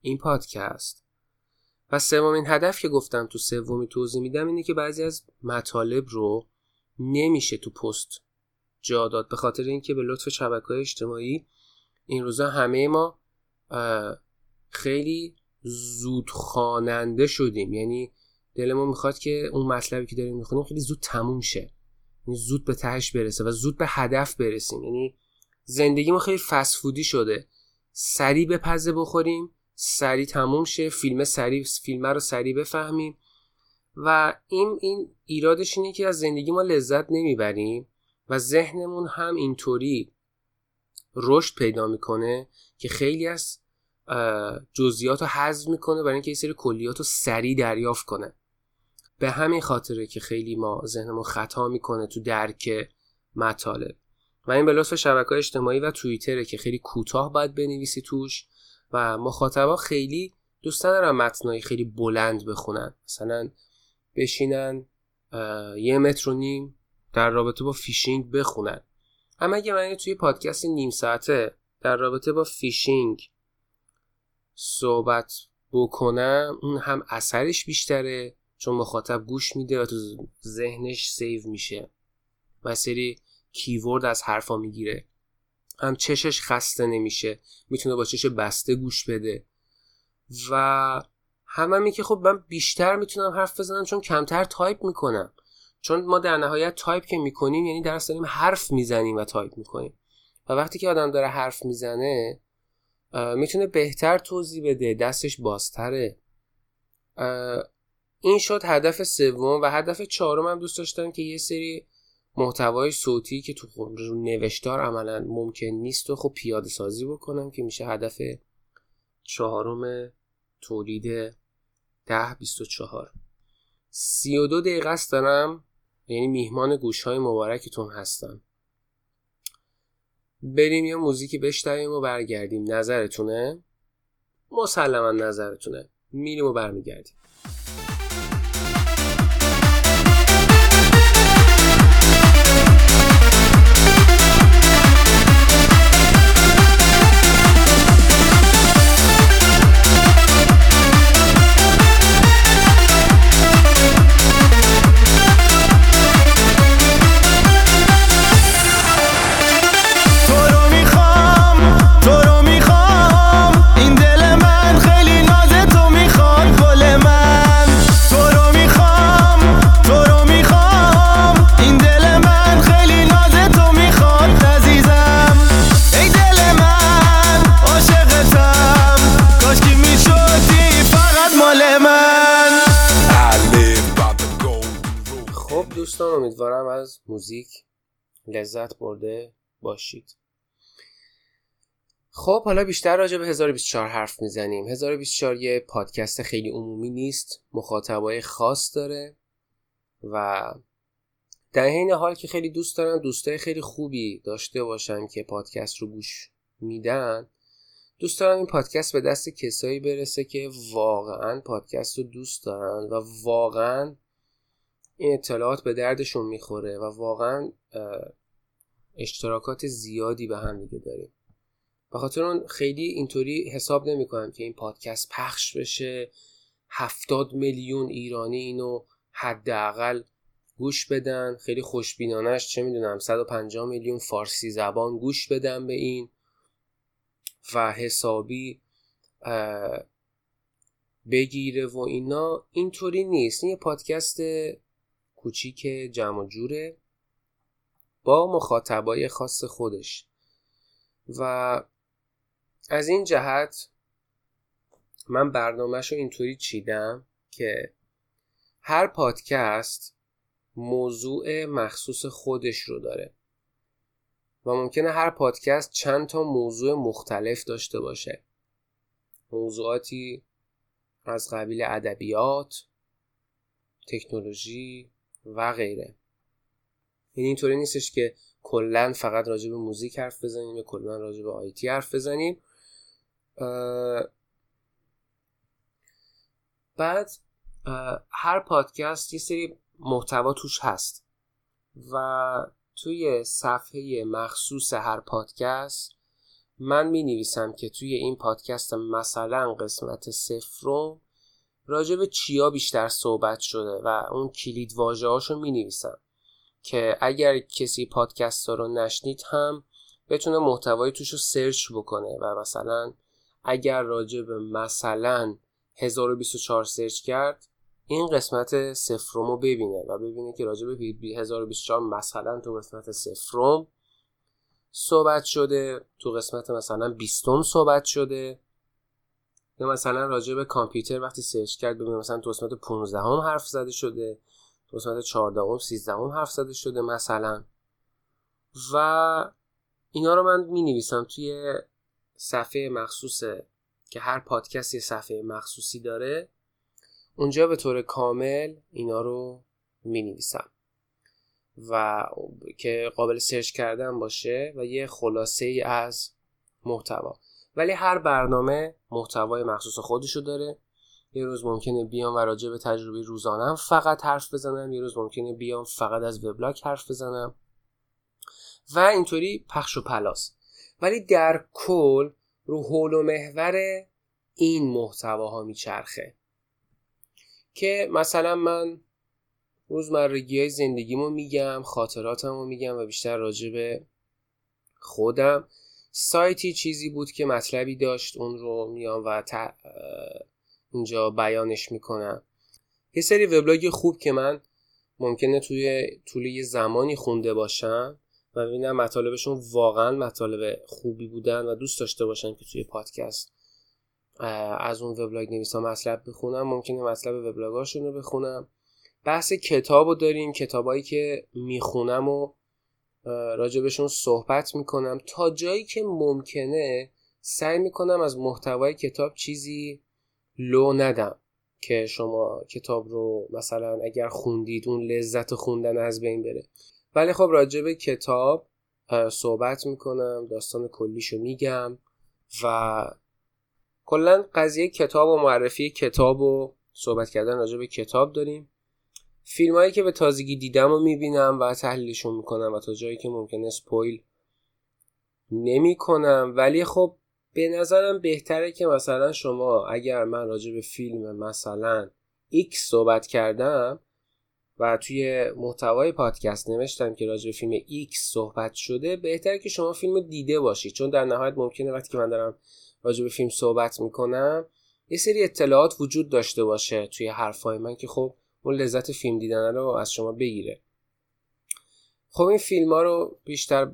این پادکست. و سومین هدف که گفتم تو سومی توضیح میدم اینه که بعضی از مطالب رو نمیشه تو پست جا داد به خاطر اینکه به لطف شبکه اجتماعی این روزا همه ما خیلی زود خواننده شدیم. یعنی دلمون می‌خواد که اون مطلبی که داریم می‌خونیم خیلی زود تموم شه. زود به تهش برسه و زود به هدف برسیم. یعنی زندگی ما خیلی فسفودی شده. سریع به پزه بخوریم سریع تموم شه فیلم سریع فیلم رو سریع بفهمیم. و این این ایرادش اینه که از زندگی ما لذت نمی‌بریم و ذهنمون هم اینطوری رشد پیدا می‌کنه که خیلی از جزئیات رو حذف می‌کنه برای اینکه یه سری کلیات رو سریع دریافت کنه. به همین خاطره که خیلی ما ذهنمون خطا می‌کنه تو درک مطالب. و این به لطف شبکه اجتماعی و توییتره که خیلی کوتاه باید بنویسی توش و مخاطبا خیلی دوست ندارن متنای خیلی بلند بخونن. مثلا بشینن یه متر و نیم در رابطه با فیشینگ بخونن. اما اگه من توی پادکست نیم ساعته در رابطه با فیشینگ صحبت بکنم اون هم اثرش بیشتره. چون مخاطب گوش میده و تو ذهنش save میشه و سری keyword از حرفا می‌گیره. هم چشش خسته نمیشه می‌تونه با چش بسته گوش بده. و هم همی که خب من بیشتر می‌تونم حرف بزنم چون کمتر تایپ می‌کنم. چون ما در نهایت تایپ که می‌کنیم یعنی در داریم حرف می‌زنیم و تایپ می‌کنیم. و وقتی که آدم داره حرف می‌زنه می‌تونه بهتر توضیح بده دستش بازتره. این شد هدف سوم و هدف چهارم هم دوست داشتم که یه سری محتوای صوتی که تو نوشتار عملا ممکن نیست و خب پیاده سازی بکنم که میشه هدف چهارم تولید ده بیست و چهار. سی و دو دقیقه است دارم. یعنی میهمان گوش های مبارکتون هستم. بریم یه موزیکی بشنویم و برگردیم. نظرتونه؟ مسلما نظرتونه. میریم و برمیگردیم. لذت برده باشید. خب حالا بیشتر راجع به 1024 حرف می‌زنیم. 1024 یه پادکست خیلی عمومی نیست مخاطبای خاص داره و در حین حال که خیلی دوست دارم دوستای خیلی خوبی داشته باشم که پادکست رو گوش میدن. دوست دارم این پادکست به دست کسایی برسه که واقعا پادکست رو دوست دارن و واقعا این اطلاعات به دردشون می‌خوره و واقعا اشتراکات زیادی به هم دیگه داریم. به خاطر اون خیلی اینطوری حساب نمی‌کنم که این پادکست پخش بشه هفتاد میلیون ایرانی اینو حداقل گوش بدن. خیلی خوشبینانش چه می‌دونم 150 میلیون فارسی زبان گوش بدن به این و حسابی بگیره و اینا. اینطوری نیست. این یه پادکست کوچیک جمع جوره با مخاطبای خاص خودش. و از این جهت من برنامهش رو اینطوری چیدم که هر پادکست موضوع مخصوص خودش رو داره. و ممکنه هر پادکست چند تا موضوع مختلف داشته باشه. موضوعاتی از قبیل ادبیات تکنولوژی و غیره. این اینطوری نیستش که کلا فقط راجع به موزیک حرف بزنیم یا کلا راجع به آیتی حرف بزنیم. بعد هر پادکست یه سری محتوا توش هست و توی صفحه مخصوص هر پادکست من می نویسم که توی این پادکست مثلا قسمت سفرم راجع به چیا بیشتر صحبت شده و اون کلید واژه هاشو می نویسم که اگر کسی پادکست رو نشنید هم بتونه محتوای توش رو سرچ بکنه و مثلا اگر راجع به مثلا 1024 سرچ کرد این قسمت سفروم رو ببینه و ببینه که راجع به 1024 مثلا تو قسمت سفروم صحبت شده تو قسمت مثلا 20 صحبت شده یا مثلا راجع به کامپیوتر وقتی سرچ کرد ببینه مثلا تو قسمت 15 هم حرف زده شده تو قسمت 14 هم 13 هم حرف زده شده مثلا. و اینا رو من می نویسم توی صفحه مخصوص که هر پادکست یه صفحه مخصوصی داره. اونجا به طور کامل اینا رو می نویسم و که قابل سرچ کردن باشه و یه خلاصه ای از محتوا. ولی هر برنامه محتوای مخصوص خودشو داره. یه روز ممکنه بیام و راجع به تجربه روزانم فقط حرف بزنم یه روز ممکنه بیام فقط از وبلاگ حرف بزنم. و اینطوری پخش و پلاس. ولی در کل رو حول و محور این محتواها میچرخه. که مثلا من روزمرگی های زندگیمو میگم خاطراتمو میگم و بیشتر راجع به خودم. سایتی چیزی بود که مطلبی داشت اون رو میام و اینجا بیانش می‌کنم. یه سری وبلاگ خوب که من ممکنه توی طول یه زمانی خونده باشم و ببینم مطالبشون واقعا مطالب خوبی بودن و دوست داشته باشن که توی پادکست از اون وبلاگ نویسا مطلب بخونم. ممکنه مطلب وبلاگاشون رو بخونم. بحث کتاب داریم. کتابایی که می‌خونم و راجبشون صحبت می‌کنم. تا جایی که ممکنه سعی می‌کنم از محتوای کتاب چیزی لو ندم که شما کتاب رو مثلا اگر خوندید اون لذت خوندن از بین بره. ولی خب راجب کتاب صحبت می‌کنم داستان کلیشو میگم و کلا قضیه کتاب و معرفی کتاب و صحبت کردن راجع به کتاب داریم. فیلم هایی که به تازگی دیدم و می‌بینم و تحلیلشون می‌کنم و تا جایی که ممکنه سپویل نمی کنم ولی خب به نظرم بهتره که مثلا شما اگر من راجع به فیلم مثلا X صحبت کردم و توی محتوای پادکست نوشتم که راجع به فیلم X صحبت شده بهتره که شما فیلم دیده باشید. چون در نهایت ممکنه وقتی که من دارم راجع به فیلم صحبت می‌کنم یه سری اطلاعات وجود داشته باشه توی حرفای من که خب اون لذت فیلم دیدن رو از شما بگیره. خب این فیلم ها رو بیشتر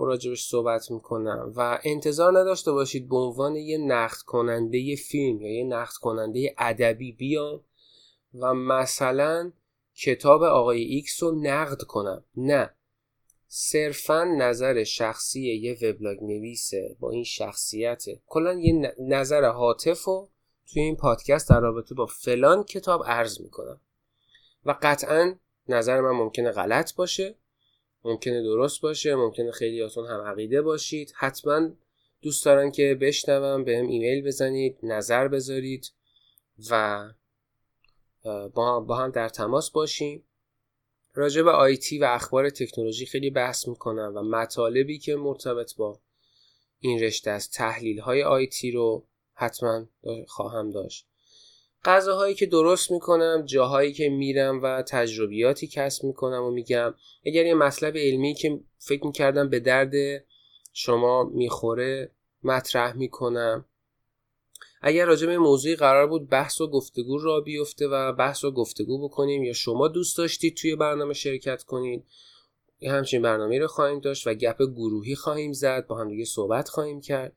راجبش صحبت می‌کنم و انتظار نداشته باشید به عنوان یه نقد کننده فیلم یا یه نقد کننده ادبی بیام و مثلا کتاب آقای X رو نقد کنم. نه. صرفا نظر شخصی یه وبلاگ نویسه با این شخصیت. کلا یه نظر هاتف رو توی این پادکست در رابطه با فلان کتاب عرض می‌کنم. و قطعا نظر من ممکنه غلط باشه. ممکنه درست باشه ممکنه خیلیاتون هم عقیده باشید. حتما دوست دارن که بشنوم بهم ایمیل بزنید نظر بذارید و با هم در تماس باشیم. راجع به آیتی و اخبار تکنولوژی خیلی بحث می‌کنم و مطالبی که مرتبط با این رشته از تحلیل های آیتی رو حتما خواهم داشت. غذاهایی که درست می‌کنم جاهایی که میرم و تجربیاتی کسب می‌کنم و میگم. اگر یه مطلب علمی که فکر می‌کردم به درد شما می‌خوره مطرح می‌کنم. اگر راجع به موضوعی قرار بود بحث و گفتگو را بیفته و بحث و گفتگو بکنیم یا شما دوست داشتید توی برنامه شرکت کنید یه همچین برنامه رو خواهیم داشت و گپ گروهی خواهیم زد با هم دیگه صحبت خواهیم کرد.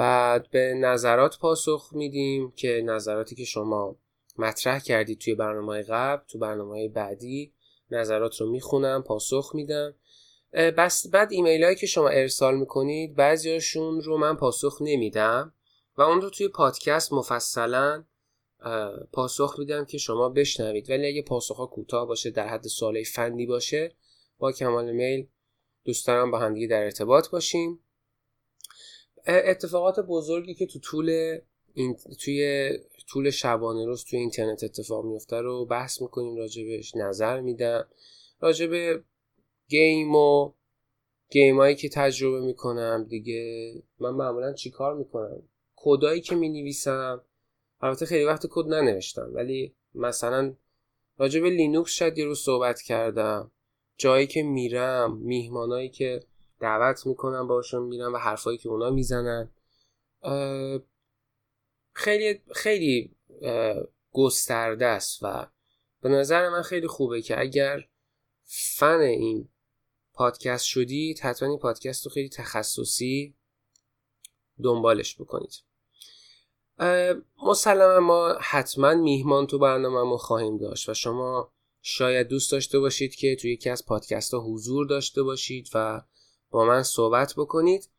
بعد به نظرات پاسخ میدیم که نظراتی که شما مطرح کردید توی برنامه قبل تو برنامه بعدی نظرات رو می‌خونم پاسخ میدم. بس بعد ایمیل هایی که شما ارسال می‌کنید بعضیاشون رو من پاسخ نمیدم و اون رو توی پادکست مفصلا پاسخ میدم که شما بشنوید. ولی اگه پاسخ ها کوتاه باشه در حد سوالی فنی باشه با کمال میل دوست دارم با همدیگه در ارتباط باشیم. اتفاقات بزرگی که تو طول این توی طول شبانه روز توی اینترنت اتفاق میفته رو بحث می‌کنیم راجبش نظر میدم. راجب گیم و گیم هایی که تجربه می‌کنم دیگه. من معمولا چیکار می‌کنم؟ کدایی که می‌نویسم. البته خیلی وقت کد ننوشتم ولی مثلا راجب لینوکس شاید یه روز صحبت کردم. جایی که میرم میهمانایی که دعوت می‌کنم باشون میرم و حرفایی که اونا می‌زنن. خیلی خیلی گسترده است و به نظر من خیلی خوبه که اگر فن این پادکست شدید حتما این پادکست رو خیلی تخصصی دنبالش بکنید. مسلما ما حتما میهمان تو برنامه ما خواهیم داشت و شما شاید دوست داشته باشید که توی یکی از پادکست ها حضور داشته باشید و با من صحبت بکنید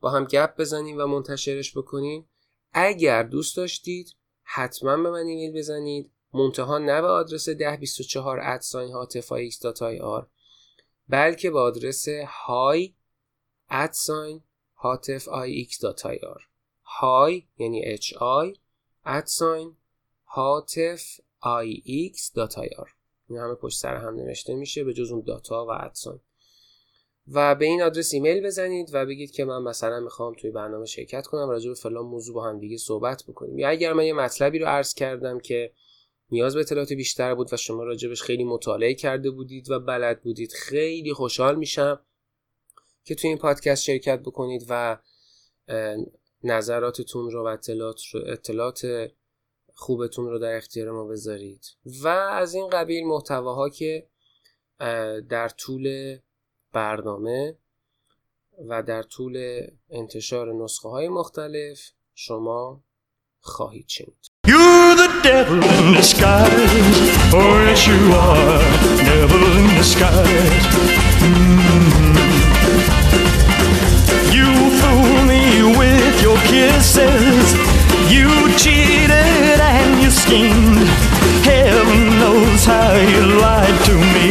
با هم گپ بزنیم و منتشرش بکنیم. اگر دوست داشتید حتما به من ایمیل بزنید. منتها نه به آدرس 1024 ادساین هاتفای آر بلکه به آدرس های ادساین هاتف آی آر های یعنی اچ آی ادساین هاتف آی ایکس آر این همه پشت سر هم نوشته میشه به جز اون داتا و ادساین و به این آدرس ایمیل بزنید و بگید که من مثلا می‌خوام توی برنامه شرکت کنم راجع به فلان موضوع با هم دیگه صحبت بکنیم. یا اگر من یه مطلبی رو عرض کردم که نیاز به اطلاعات بیشتر بود و شما راجبش خیلی مطالعه کرده بودید و بلد بودید خیلی خوشحال میشم که توی این پادکست شرکت بکنید و نظراتتون رو و اطلاعات, رو اطلاعات خوبتون رو در اختیار ما بذارید. و از این قبیل محتواها که در طول برنامه و در طول انتشار نسخه های مختلف شما خواهید شنید oh. Mm-hmm. You cheated and you schemed. Heaven knows how you lied to me,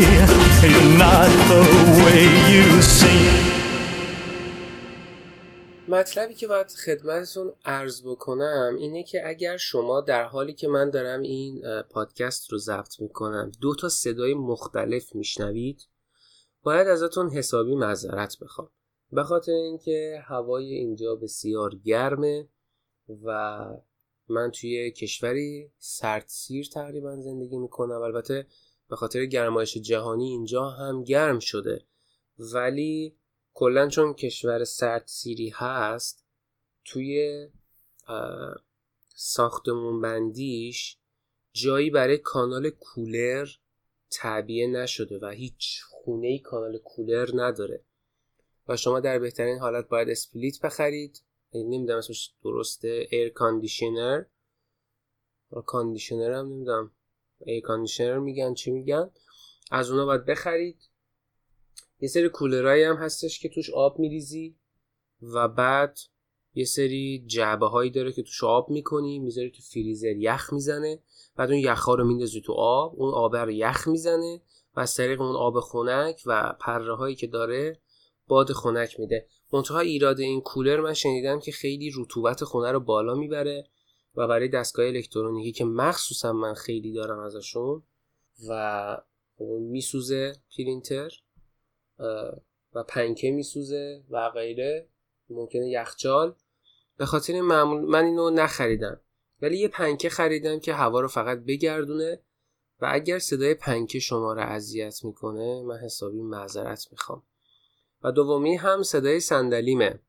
مطلبی که باید خدمتتون ارز بکنم اینه که اگر شما در حالی که من دارم این پادکست رو ضبط می‌کنم دو تا صدای مختلف میشنوید باید ازتون حسابی معذرت بخوام. به خاطر اینکه هوای اینجا بسیار گرمه و من توی کشوری سردسیر تقریبا زندگی می‌کنم. البته به خاطر گرمایش جهانی اینجا هم گرم شده. ولی کلا چون کشور سرد سیری هست توی ساختمون بندیش جایی برای کانال کولر تعبیه نشده و هیچ خونه ای کانال کولر نداره. و شما در بهترین حالت باید اسپلیت بخرید. نمی‌دونم اسمش درسته air conditioner conditioner هم نمی‌دونم. air conditioner میگن چی میگن؟ از اونا باید بخرید. یه سری کولرایی هم هستش که توش آب میریزی و بعد یه سری جعبه هایی داره که توش آب می‌کنی می‌ذاری تو فریزر یخ می‌زنه. بعد اون یخ ها رو میندازی تو آب اون آب رو یخ می‌زنه و از طریق اون آب خنک و پره هایی که داره باد خنک میده. منتها ایراد این کولر من شنیدم که خیلی رطوبت خونه رو بالا می‌بره. و برای دستگاه الکترونیکی که مخصوصا من خیلی دارم ازشون و میسوزه پرینتر و پنکه میسوزه و غیره. ممکنه یخچال. به خاطر معمول من اینو نخریدم. ولی یه پنکه خریدم که هوا رو فقط بگردونه و اگر صدای پنکه شما رو اذیت می‌کنه من حسابی معذرت می‌خوام. و دومی هم صدای صندلیمه.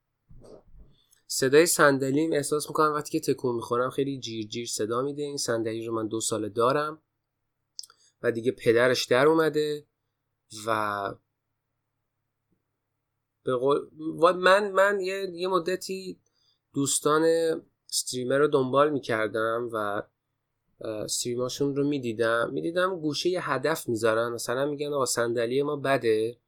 صدای صندلیم احساس می‌کنم وقتی که تکون می‌خورم خیلی جیر جیر صدا میده. این صندلی رو من دو ساله دارم و دیگه پدرش در اومده و به من من یه, یه مدتی دوستان استریمر رو دنبال می‌کردم و استریماشون رو می‌دیدم. می‌دیدم گوشه یه هدف می‌ذارن. مثلا میگن آقا صندلی ما بده.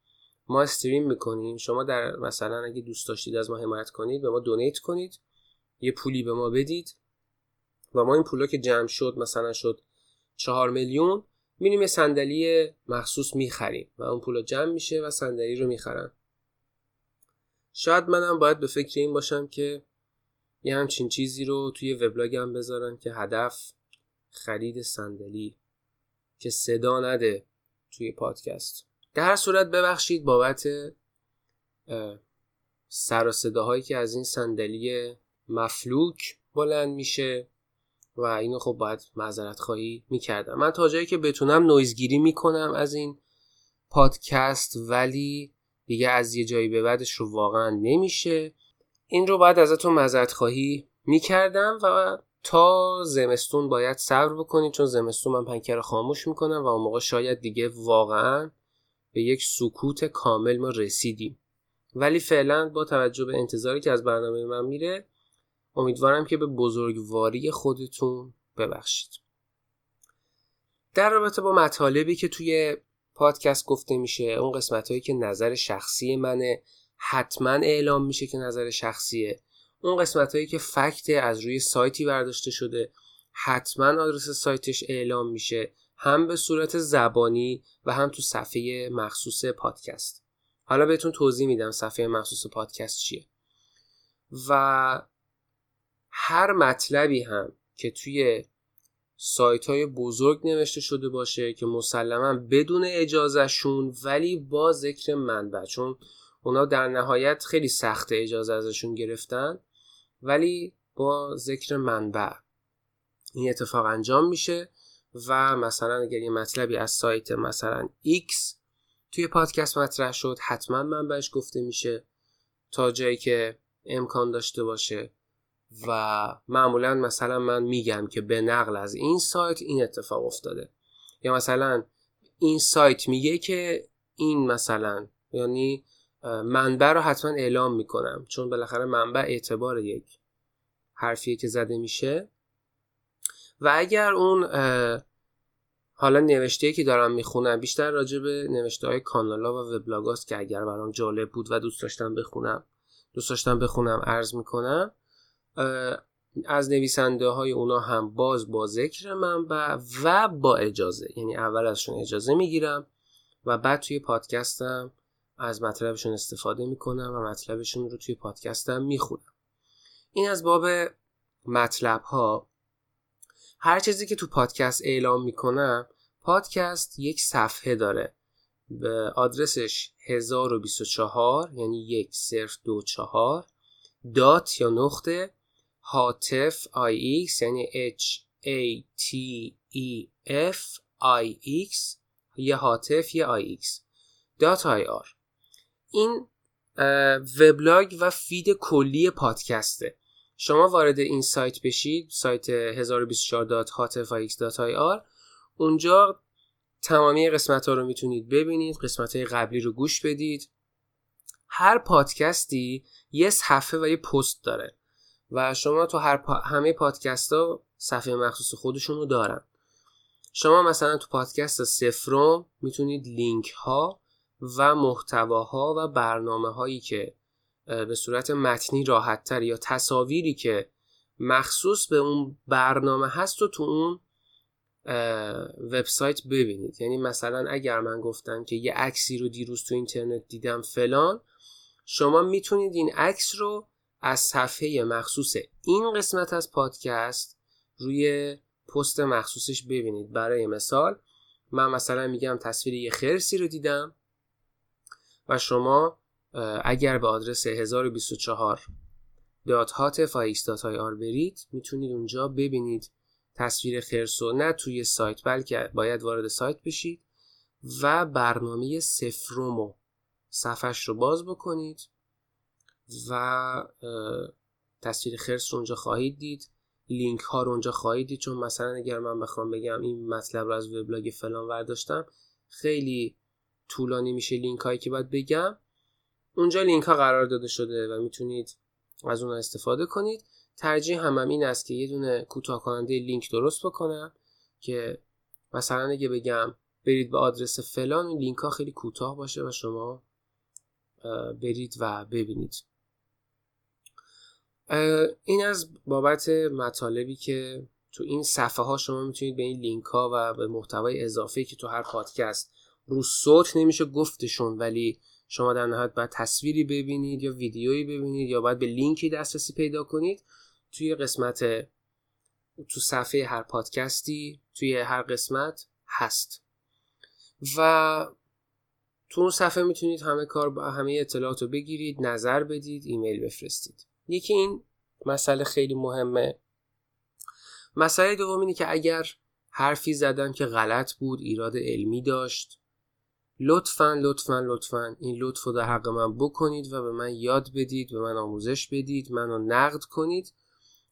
ما استریم می‌کنیم. شما در مثلا اگه دوست داشتید از ما حمایت کنید به ما دونیت کنید. یه پولی به ما بدید. و ما این پولا که جمع شد مثلا شد چهار میلیون میریم صندلی مخصوص می‌خریم و اون پولا جمع میشه و صندلی رو می‌خرن. شاید منم باید به فکر این باشم که یه همچین چیزی رو توی وبلاگم بذارم که هدف خرید صندلی که صدا نده توی پادکست. در هر صورت ببخشید بابت سر و صداهایی که از این صندلی مفلوک بلند میشه و اینو خب باید معذرت خواهی می‌کردم. من تا جایی که بتونم نویزگیری می‌کنم از این پادکست ولی دیگه از یه جایی به بعدش رو واقعا نمیشه. این رو باید ازتون معذرت خواهی می‌کردم و تا زمستون باید صبر بکنید چون زمستون من پنکر خاموش می‌کنم و اون موقع شاید دیگه واقعا به یک سکوت کامل ما رسیدیم. ولی فعلا با توجه به انتظاری که از برنامه من میره امیدوارم که به بزرگواری خودتون ببخشید. در رابطه با مطالبی که توی پادکست گفته میشه اون قسمت هایی که نظر شخصی منه حتما اعلام میشه که نظر شخصیه. اون قسمت هایی که فکت از روی سایتی برداشته شده حتما آدرس سایتش اعلام میشه. هم به صورت زبانی و هم تو صفحه مخصوص پادکست. حالا بهتون توضیح میدم صفحه مخصوص پادکست چیه. و هر مطلبی هم که توی سایت های بزرگ نوشته شده باشه که مسلما بدون اجازهشون ولی با ذکر منبع. چون اونا در نهایت خیلی سخت اجازه ازشون گرفتن ولی با ذکر منبع. این اتفاق انجام میشه. و مثلا اگر یه مطلبی از سایت مثلا X توی پادکست مطرح شد حتما منبعش گفته میشه تا جایی که امکان داشته باشه و معمولا مثلا من میگم که به نقل از این سایت این اتفاق افتاده. یا مثلا این سایت میگه که این مثلا یعنی منبع رو حتما اعلام می‌کنم چون بالاخره منبع اعتبار یک حرفیه که زده میشه. و اگر اون حالا نوشته که دارم می‌خونم بیشتر راجع به نوشته های کانال ها و وبلاگاست که اگر برام جالب بود و دوست داشتم بخونم دوست داشتم بخونم عرض می‌کنم از نویسنده های اونا هم باز با ذکر منبع و با اجازه یعنی اول ازشون اجازه می‌گیرم و بعد توی پادکستم از مطلبشون استفاده می‌کنم و مطلبشون رو توی پادکستم می‌خونم. این از باب مطلب ها هر چیزی که تو پادکست اعلام می‌کنم پادکست یک صفحه داره. به آدرسش 1024 یعنی یک صفر دو چهار dot یا نقطه هاتف I X یعنی H A T E F I X یه هاتف یه I X. dot IR. این وبلاگ و فید کلی پادکسته. شما وارد این سایت بشید سایت 1024.hatefix.ir اونجا تمامی قسمت ها رو می‌تونید ببینید قسمت های قبلی رو گوش بدید. هر پادکستی یه صفحه و یه پست داره و شما تو هر پا... همه پادکست ها صفحه مخصوص خودشون رو دارن. شما مثلا تو پادکست سفرم می‌تونید لینک ها و محتواها و برنامه هایی که به صورت متنی راحت تر یا تصاویری که مخصوص به اون برنامه هست و تو اون وبسایت ببینید. یعنی مثلا اگر من گفتم که یه عکسی رو دیروز تو اینترنت دیدم فلان شما می‌تونید این عکس رو از صفحه مخصوص این قسمت از پادکست روی پست مخصوصش ببینید. برای مثال من مثلا میگم تصویر یه خرسی رو دیدم و شما اگر به آدرس 1024 آر برید می‌تونید اونجا ببینید تصویر خرسو نه توی سایت بلکه باید وارد سایت بشید و برنامه سفرومو صفحش رو باز بکنید و تصویر خرس رو اونجا خواهید دید. لینک ها رو اونجا خواهید دید چون مثلا اگر من بخوام بگم این مطلب رو از وبلاگ فلان ورداشتم خیلی طولانی میشه لینک هایی که باید بگم. اونجا لینک ها قرار داده شده و می‌تونید از اون استفاده کنید. ترجیحم هم این است که یه دونه کوتاه کننده لینک درست بکنم که مثلا اگه بگم برید به آدرس فلان این لینک ها خیلی کوتاه باشه و شما برید و ببینید. این از بابت مطالبی که تو این صفحه ها شما می‌تونید به این لینک ها و به محتوای اضافه که تو هر پادکست رو صوت نمیشه گفتشون ولی شما در نهایت باید تصویری ببینید یا ویدیویی ببینید یا باید به لینکی دسترسی پیدا کنید. توی قسمت تو صفحه هر پادکستی توی هر قسمت هست. و تو اون صفحه می‌تونید همه کار با همه اطلاعات رو بگیرید نظر بدید ایمیل بفرستید. یکی این مسئله خیلی مهمه. مسئله دوم اینه که اگر حرفی زدم که غلط بود ایراد علمی داشت لطفا لطفا لطفا این لطف رو در حق من بکنید و به من یاد بدید به من آموزش بدید منو نقد کنید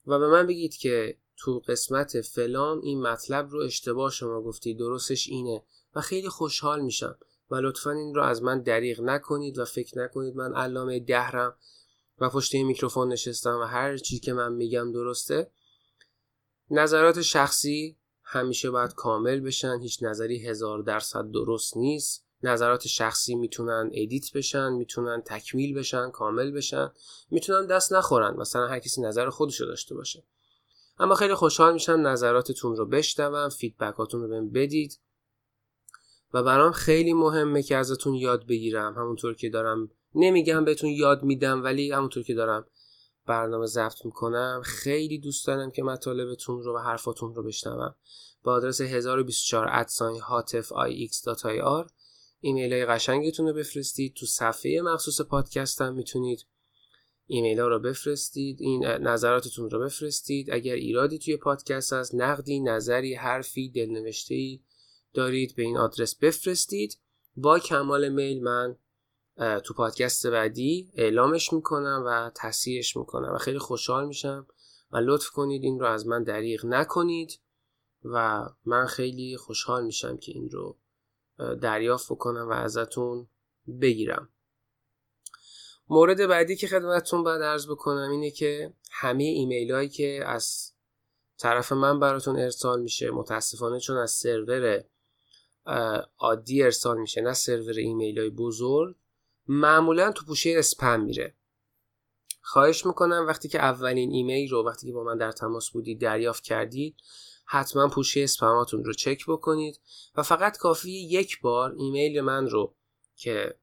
و به من بگید که تو قسمت فلان این مطلب رو اشتباه شما گفتی درستش اینه و خیلی خوشحال میشم و لطفا این رو از من دریغ نکنید و فکر نکنید من علامه دهرم و پشت این میکروفون نشستم و هر چی که من میگم درسته. نظرات شخصی همیشه باید کامل بشن هیچ نظری هزار درصد درست نیست. نظرات شخصی می‌تونن edit بشن می‌تونن تکمیل بشن کامل بشن می‌تونن دست نخورن مثلا هر کسی نظر خودشو داشته باشه. اما خیلی خوشحال میشم نظراتتون رو بشنوم feedback اتون رو بهم بدید. و برام خیلی مهمه که ازتون یاد بگیرم. همونطور که دارم نمیگم بهتون یاد میدم ولی همونطور که دارم برنامه ضبط می‌کنم خیلی دوست دارم که مطالبتون رو و حرفاتون رو بشنوم. با آدرس 1024 ادساین هاتف ix.ir ایمیل های قشنگتون رو بفرستید. تو صفحه مخصوص پادکستم می‌تونید ایمیل ها رو بفرستید. این نظراتتون رو بفرستید. اگر ایرادی توی پادکست هست نقدی نظری حرفی دلنوشته ای دارید به این آدرس بفرستید. با کمال میل من تو پادکست بعدی اعلامش می‌کنم و تصحیحش می‌کنم و خیلی خوشحال میشم و لطف کنید این رو از من دریغ نکنید و من خیلی خوشحال میشم که این رو دریافت بکنم و ازتون بگیرم. مورد بعدی که خدمتتون باید ارز بکنم اینه که همه ایمیل هایی که از طرف من براتون ارسال میشه متاسفانه چون از سرور عادی ارسال میشه نه سرور ایمیل های بزرگ معمولا تو پوشه اسپم میره. خواهش می‌کنم وقتی که اولین ایمیل رو وقتی که با من در تماس بودید دریافت کردید حتما پوشه اسپماتون رو چک بکنید و فقط کافی یک بار ایمیل من رو که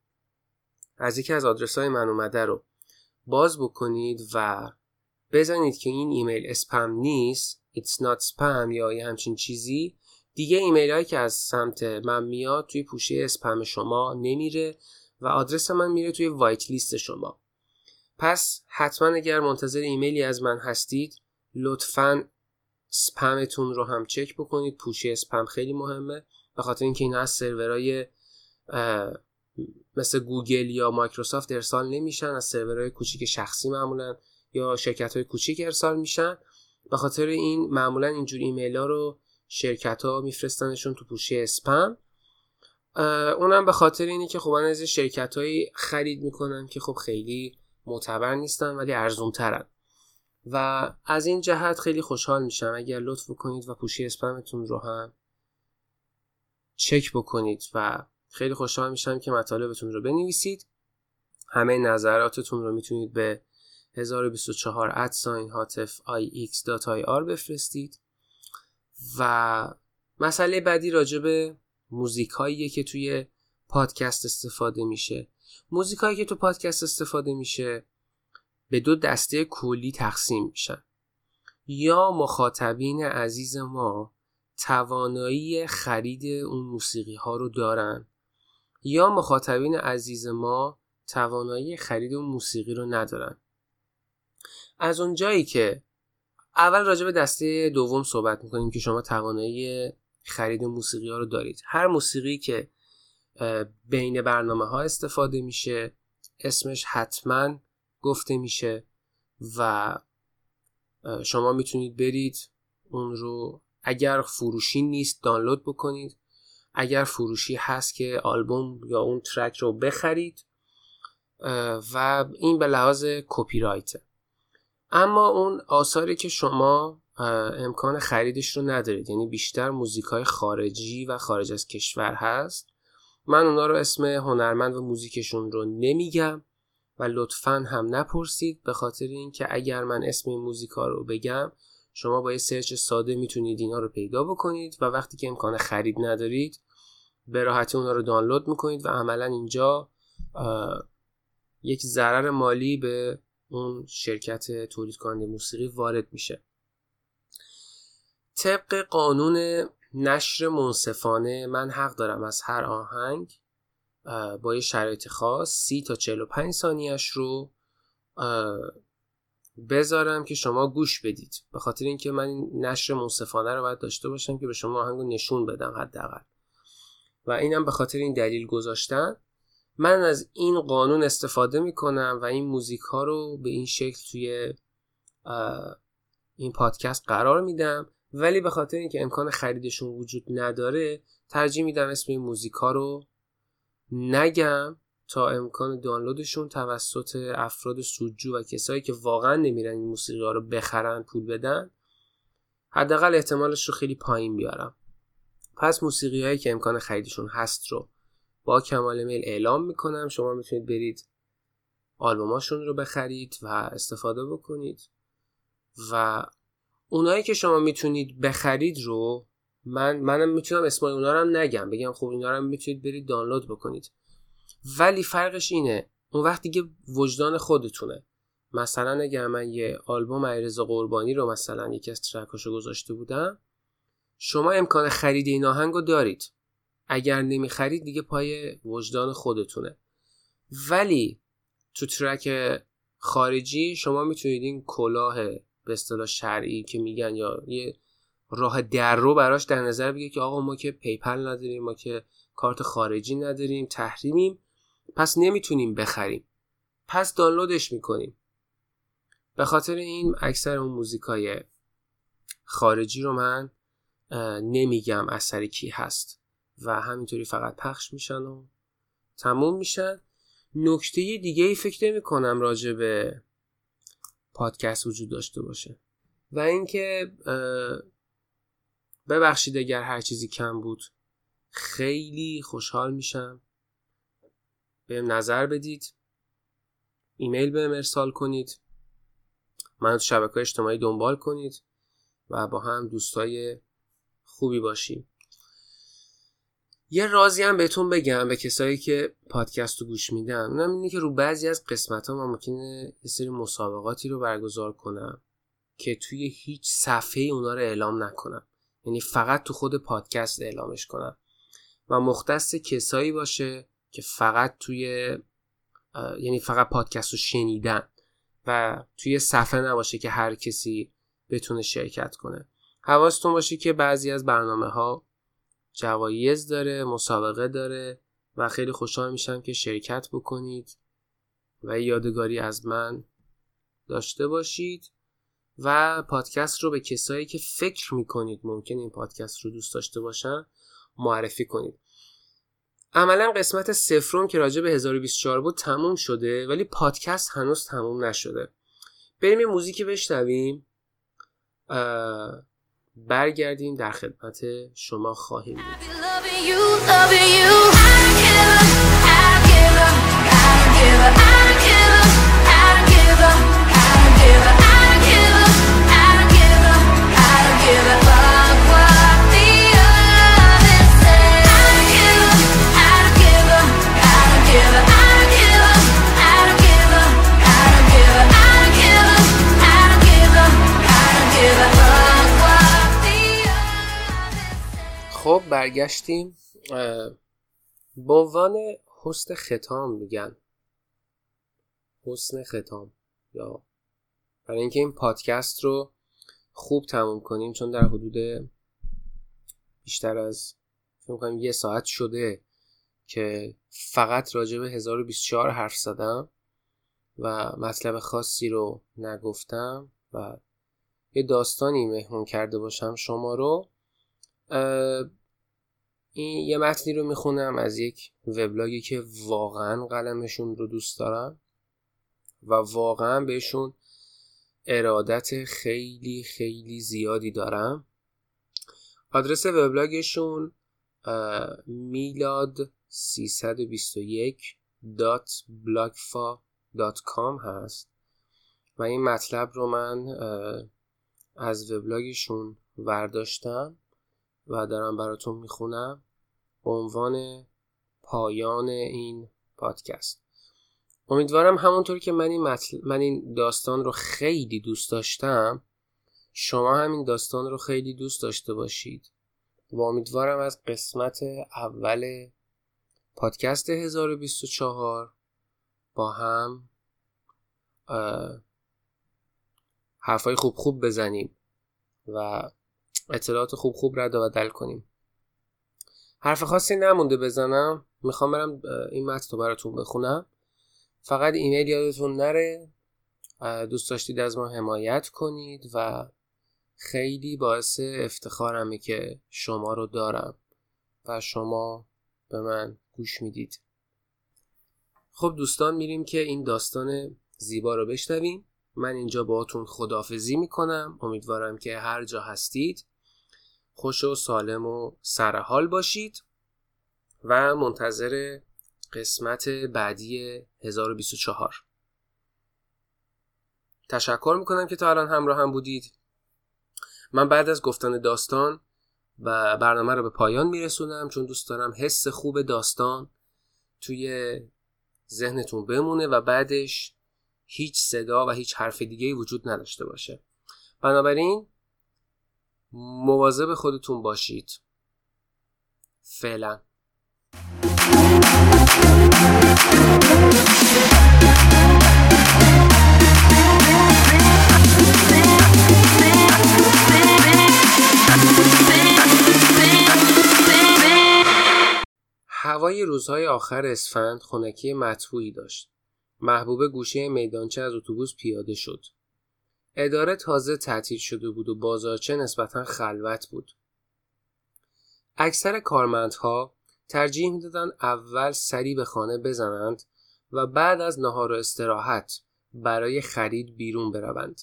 از یکی از آدرس های من اومده رو باز بکنید و بزنید که این ایمیل اسپم نیست It's not spam یا یه همچین چیزی. دیگه ایمیل هایی که از سمت من میاد توی پوشه اسپم شما نمیره و آدرس من میره توی white list شما. پس حتما اگر منتظر ایمیلی از من هستید لطفا اسپمتون رو هم چک بکنید. پوشه اسپم خیلی مهمه. به خاطر اینکه اینا از سرورهای مثل گوگل یا مایکروسافت ارسال نمیشن. از سرورهای کوچیک شخصی معمولا یا شرکت های کوچیک ارسال میشن. به خاطر این معمولا اینجور ایمیل ها رو شرکت ها میفرستنشون تو پوشه اسپم اونم به خاطر اینه که خب از شرکت هایی خرید می‌کنم که خب خیلی معتبر نیستن ولی ارزون ترن و از این جهت خیلی خوشحال میشم. اگر لطف بکنید و پوشی اسپمتون رو هم چک بکنید و خیلی خوشحال میشم که مطالبتون رو بنویسید. همه نظراتتون رو می‌تونید به 1024 ادساین هاتف ix.ir بفرستید. و مسئله بعدی راجع موزیک هایی که توی پادکست استفاده میشه. موزیک هایی که تو پادکست استفاده میشه به دو دسته کلی تقسیم میشن. یا مخاطبین عزیز ما توانایی خرید اون موسیقی ها رو دارن یا مخاطبین عزیز ما توانایی خرید اون موسیقی رو ندارن. از اون جایی که اول راجع به دسته دوم صحبت می‌کنیم که شما توانایی خرید موسیقی ها رو دارید. هر موسیقی که بین برنامه ها استفاده میشه اسمش حتما گفته میشه و شما می‌تونید برید اون رو. اگر فروشی نیست دانلود بکنید. اگر فروشی هست که آلبوم یا اون ترک رو بخرید و این به لحاظ کپی رایته اما اون آثاری که شما امکان خریدش رو ندارید یعنی بیشتر موزیک های خارجی و خارج از کشور هست من اونا رو اسم هنرمند و موزیکشون رو نمیگم. و لطفا هم نپرسید به خاطر اینکه اگر من اسم این موزیکا رو بگم شما با یه سرچ ساده می‌تونید اینا رو پیدا بکنید و وقتی که امکان خرید ندارید به راحتی اونا رو دانلود می‌کنید و عملا اینجا یک ضرر مالی به اون شرکت تولید کننده موسیقی وارد میشه. طبق قانون نشر منصفانه من حق دارم از هر آهنگ با یه شرایط خاص سی تا 45 ثانیهش رو بذارم که شما گوش بدید. به خاطر اینکه من نشر منصفانه رو باید داشته باشم که به شما آهنگ نشون بدم حداقل. و اینم به خاطر این دلیل گذاشتن. من از این قانون استفاده می‌کنم و این موزیک ها رو به این شکل توی این پادکست قرار میدم. ولی به خاطر اینکه امکان خریدشون وجود نداره ترجیح میدم اسم این موزیک ها رو نگم تا امکان دانلودشون توسط افراد سودجو و کسایی که واقعا نمیرن این موسیقی ها رو بخرن پول بدن حداقل احتمالش رو خیلی پایین بیارم. پس موسیقی هایی که امکان خریدشون هست رو با کمال میل اعلام می‌کنم. شما می‌تونید برید آلبوماشون رو بخرید و استفاده بکنید. و اونایی که شما می‌تونید بخرید رو من منم می‌تونم اسم اونا رو هم نگم بگم خب اینا رو می‌تونید برید دانلود بکنید. ولی فرقش اینه اون وقت دیگه وجدان خودتونه. مثلا اگر من یه آلبوم علیرضا قربانی رو مثلا یکی از track اشو گذاشته بودم شما امکان خرید این آهنگ رو دارید. اگر نمی‌خرید دیگه پای وجدان خودتونه. ولی تو track خارجی شما می‌تونید این کلاه به اصطلاح شرعی که میگن یا یه راه در رو براش در نظر بگیر که آقا ما که PayPal نداریم ما که کارت خارجی نداریم تحریمیم. پس نمی‌تونیم بخریم. پس دانلودش می‌کنیم. به خاطر این اکثر اون موزیکای خارجی رو من نمیگم اثر کی هست و همینطوری فقط پخش میشن و تموم میشن. نکته دیگه ای فکر نمی کنم راجع به پادکست وجود داشته باشه. و اینکه ببخشید اگر هر چیزی کم بود. خیلی خوشحال میشم. بهم نظر بدید. ایمیل بهم ارسال کنید. من تو شبکه اجتماعی دنبال کنید و با هم دوستای خوبی باشیم. یه رازی هم بهتون بگم به کسایی که پادکست رو گوش میدن. اونم اینه که رو بعضی از قسمت ها من ممکنه یه سری مسابقاتی رو برگزار کنم که توی هیچ صفحه اونا رو اعلام نکنم. یعنی فقط تو خود پادکست اعلامش کنم. و مختص کسایی باشه که فقط توی یعنی فقط پادکست رو شنیدن و توی صفحه نباشه که هر کسی بتونه شرکت کنه. حواستون باشه که بعضی از برنامه ها جوایز داره مسابقه داره و خیلی خوشحال میشم که شرکت بکنید و یادگاری از من داشته باشید. و پادکست رو به کسایی که فکر می‌کنید ممکن این پادکست رو دوست داشته باشن معرفی کنید. عملا قسمت سفرون که راجع به 1024 بود تموم شده ولی پادکست هنوز تموم نشده. بریم یه موزیکی بشنویم. برگردیم در خدمت شما خواهیم بود. خب برگشتیم به عنوان حسن ختام میگن. حسن ختام یا برای اینکه این پادکست رو خوب تموم کنیم چون در حدود بیشتر از فکر یه ساعت شده که فقط راجع به 1024 حرف زدم و مطلب خاصی رو نگفتم و یه داستانی مهمون کرده باشم شما رو. این یه متنی رو می‌خونم از یک وبلاگی که واقعا قلمشون رو دوست دارم و واقعا بهشون ارادت خیلی خیلی زیادی دارم. آدرس وبلاگشون میلاد 321 .blogfa.com هست. و این مطلب رو من از وبلاگشون ورداشتم. و دارم براتون می‌خونم به عنوان پایان این پادکست. امیدوارم همونطور که من این, من این داستان رو خیلی دوست داشتم شما همین داستان رو خیلی دوست داشته باشید و امیدوارم از قسمت اول پادکست 1024 با هم حرفای خوب خوب بزنیم و اطلاعات خوب خوب رد و بدل کنیم. حرف خاصی نمونده بزنم. می‌خوام برم این متن رو براتون بخونم. فقط ایمیل یادتون نره. دوست داشتید از ما حمایت کنید و خیلی باعث افتخارمه که شما رو دارم و شما به من گوش می‌دید. خب دوستان میریم که این داستان زیبا رو بشنویم. من اینجا باهاتون خدافزی می‌کنم. امیدوارم که هر جا هستید خوش و سالم و سرحال باشید و منتظر قسمت بعدی 1024 تشکر می‌کنم که تا الان همراه هم بودید. من بعد از گفتن داستان و برنامه رو به پایان میرسونم چون دوست دارم حس خوب داستان توی ذهنتون بمونه و بعدش هیچ صدا و هیچ حرف دیگه وجود نداشته باشه. بنابراین مواظب خودتون باشید. فعلا. هوای روزهای آخر اسفند خنکی مطبوعی داشت. محبوب گوشه میدانچه از اتوبوس پیاده شد. اداره تازه تعطیل شده بود و بازارچه نسبتا خلوت بود. اکثر کارمندها ترجیح می‌دادند اول سری به خانه بزنند و بعد از نهار و استراحت برای خرید بیرون بروند.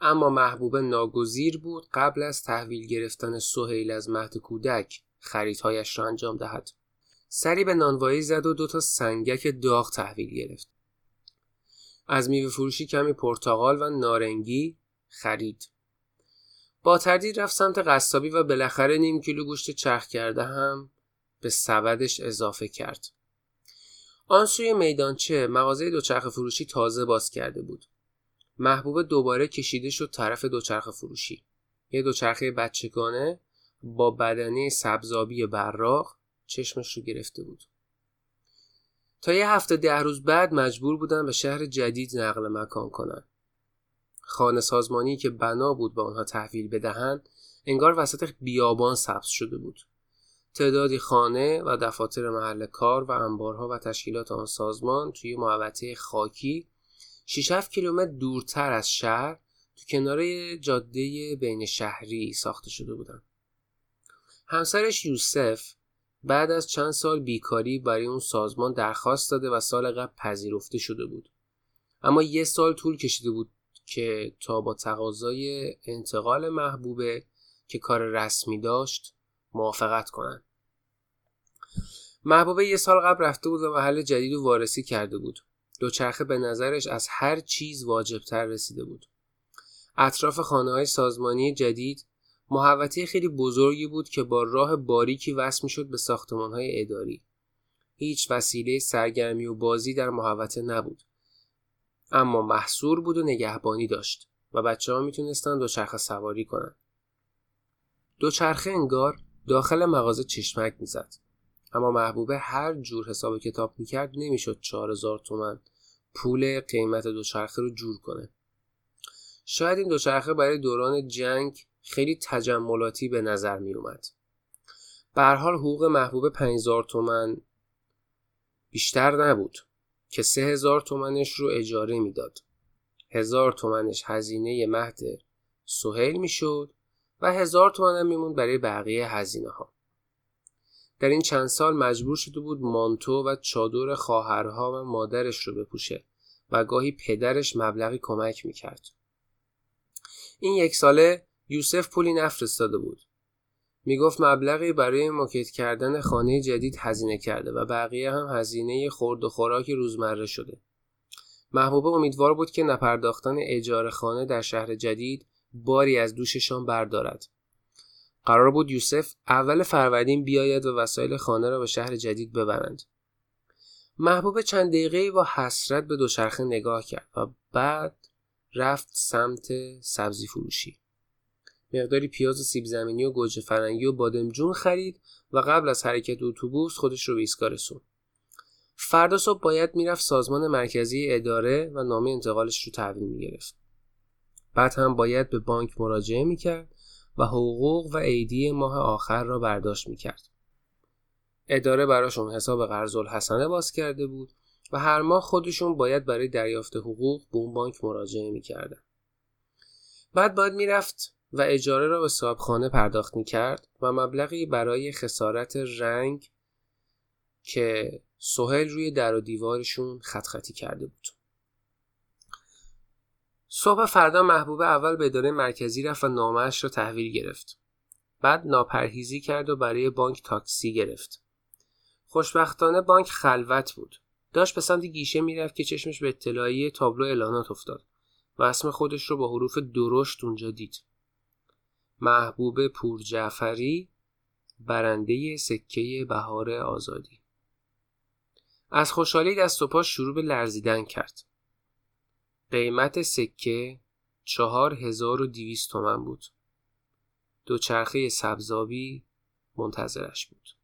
اما محبوب ناگزیر بود قبل از تحویل گرفتن سهیل از مهد کودک خریدهایش را انجام دهد. سری به نانوایی زد و دو تا سنگک داغ تحویل گرفت. از میوه فروشی کمی پرتقال و نارنگی خرید. با تردید رفت سمت قصابی و بالاخره نیم کیلو گوشت چرخ کرده هم به سبدش اضافه کرد. آن سوی میدانچه مغازه دوچرخه فروشی تازه باز کرده بود. محبوب دوباره کشیده شد طرف دوچرخه فروشی. یه دوچرخه بچگانه با بدنه سبزابی براق چشمش رو گرفته بود. تا یه هفته ده روز بعد مجبور بودن به شهر جدید نقل مکان کنن. خانه سازمانی که بنا بود به آنها تحویل بدهند انگار وسط بیابان سبز شده بود. تعدادی خانه و دفاتر محل کار و انبارها و تشکیلات آن سازمان توی محوطه خاکی 6 7 کیلومتر دورتر از شهر تو کنار جاده بین شهری ساخته شده بودند. همسرش یوسف بعد از چند سال بیکاری برای اون سازمان درخواست داده و سال قبل پذیرفته شده بود. اما یه سال طول کشیده بود که تا با تقاضای انتقال محبوبه که کار رسمی داشت موافقت کنند. محبوبه یه سال قبل رفته بود و محل جدید و وارسی کرده بود. دوچرخه به نظرش از هر چیز واجبتر رسیده بود. اطراف خانه های سازمانی جدید محوطه خیلی بزرگی بود که با راه باریکی وصل می‌شد به ساختمان های اداری. هیچ وسیله سرگرمی و بازی در محوطه نبود. اما محصور بود و نگهبانی داشت و بچه ها می‌تونستن دوچرخه سواری کنند. دوچرخه انگار داخل مغازه چشمک می‌زد. اما محبوبه هر جور حساب کتاب می‌کرد نمی‌شد چهار هزار تومن پول قیمت دوچرخه رو جور کنه. شاید این دوچرخه برای دوران جنگ خیلی تجملاتی به نظر می اومد. به حال حقوق محبوب 5000 تومن بیشتر نبود که 3000 تومنش رو اجاره می‌داد. هزار تومنش هزینه مهد سهیل می‌شد و هزار تومن هم میموند برای بقیه هزینه ها. در این چند سال مجبور شده بود مانتو و چادر خواهرها و مادرش رو بپوشه و گاهی پدرش مبلغی کمک می‌کرد. این یک ساله یوسف پولی نفرستاده بود. می‌گفت مبلغی برای مکت کردن خانه جدید هزینه کرده و بقیه هم هزینه خورد و خوراک روزمره شده. محبوبه امیدوار بود که نپرداختن اجاره خانه در شهر جدید باری از دوششان بردارد. قرار بود یوسف اول فروردین بیاید و وسایل خانه را به شهر جدید ببرند. محبوب چند دقیقه با حسرت به دوچرخه نگاه کرد و بعد رفت سمت سبزی فروشی. مقداری پیاز و سیب زمینی و گوجه فرنگی و بادمجون خرید و قبل از حرکت اتوبوس خودش رو به ایستگاه رسوند فردا صبح باید می‌رفت سازمان مرکزی اداره و نامه انتقالش رو تحویل می‌گرفت. بعد هم باید به بانک مراجعه می‌کرد و حقوق و عیدی ماه آخر را برداشت می‌کرد. اداره براشون حساب قرض الحسنه باز کرده بود و هر ماه خودشون باید برای دریافت حقوق به اون بانک مراجعه می‌کردن. بعد باید می‌رفت و اجاره را به صاحبخانه پرداخت می‌کرد و مبلغی برای خسارت رنگ که سهل روی در و دیوارشون خط خطی کرده بود. صبح فردا محبوب اول به اداره مرکزی رفت و نامش را تحویل گرفت. بعد ناپرهیزی کرد و برای بانک تاکسی گرفت. خوشبختانه بانک خلوت بود. داشت به سمت گیشه می‌رفت که چشمش به اطلاعیه تابلو اعلانات افتاد و اسم خودش رو با حروف درشت اونجا دید. محبوب پور جعفری برنده سکه بهار آزادی. از خوشحالی دست و پاش شروع به لرزیدن کرد. قیمت سکه چهار هزار و دیویست تومن بود. دوچرخه سبزابی منتظرش بود.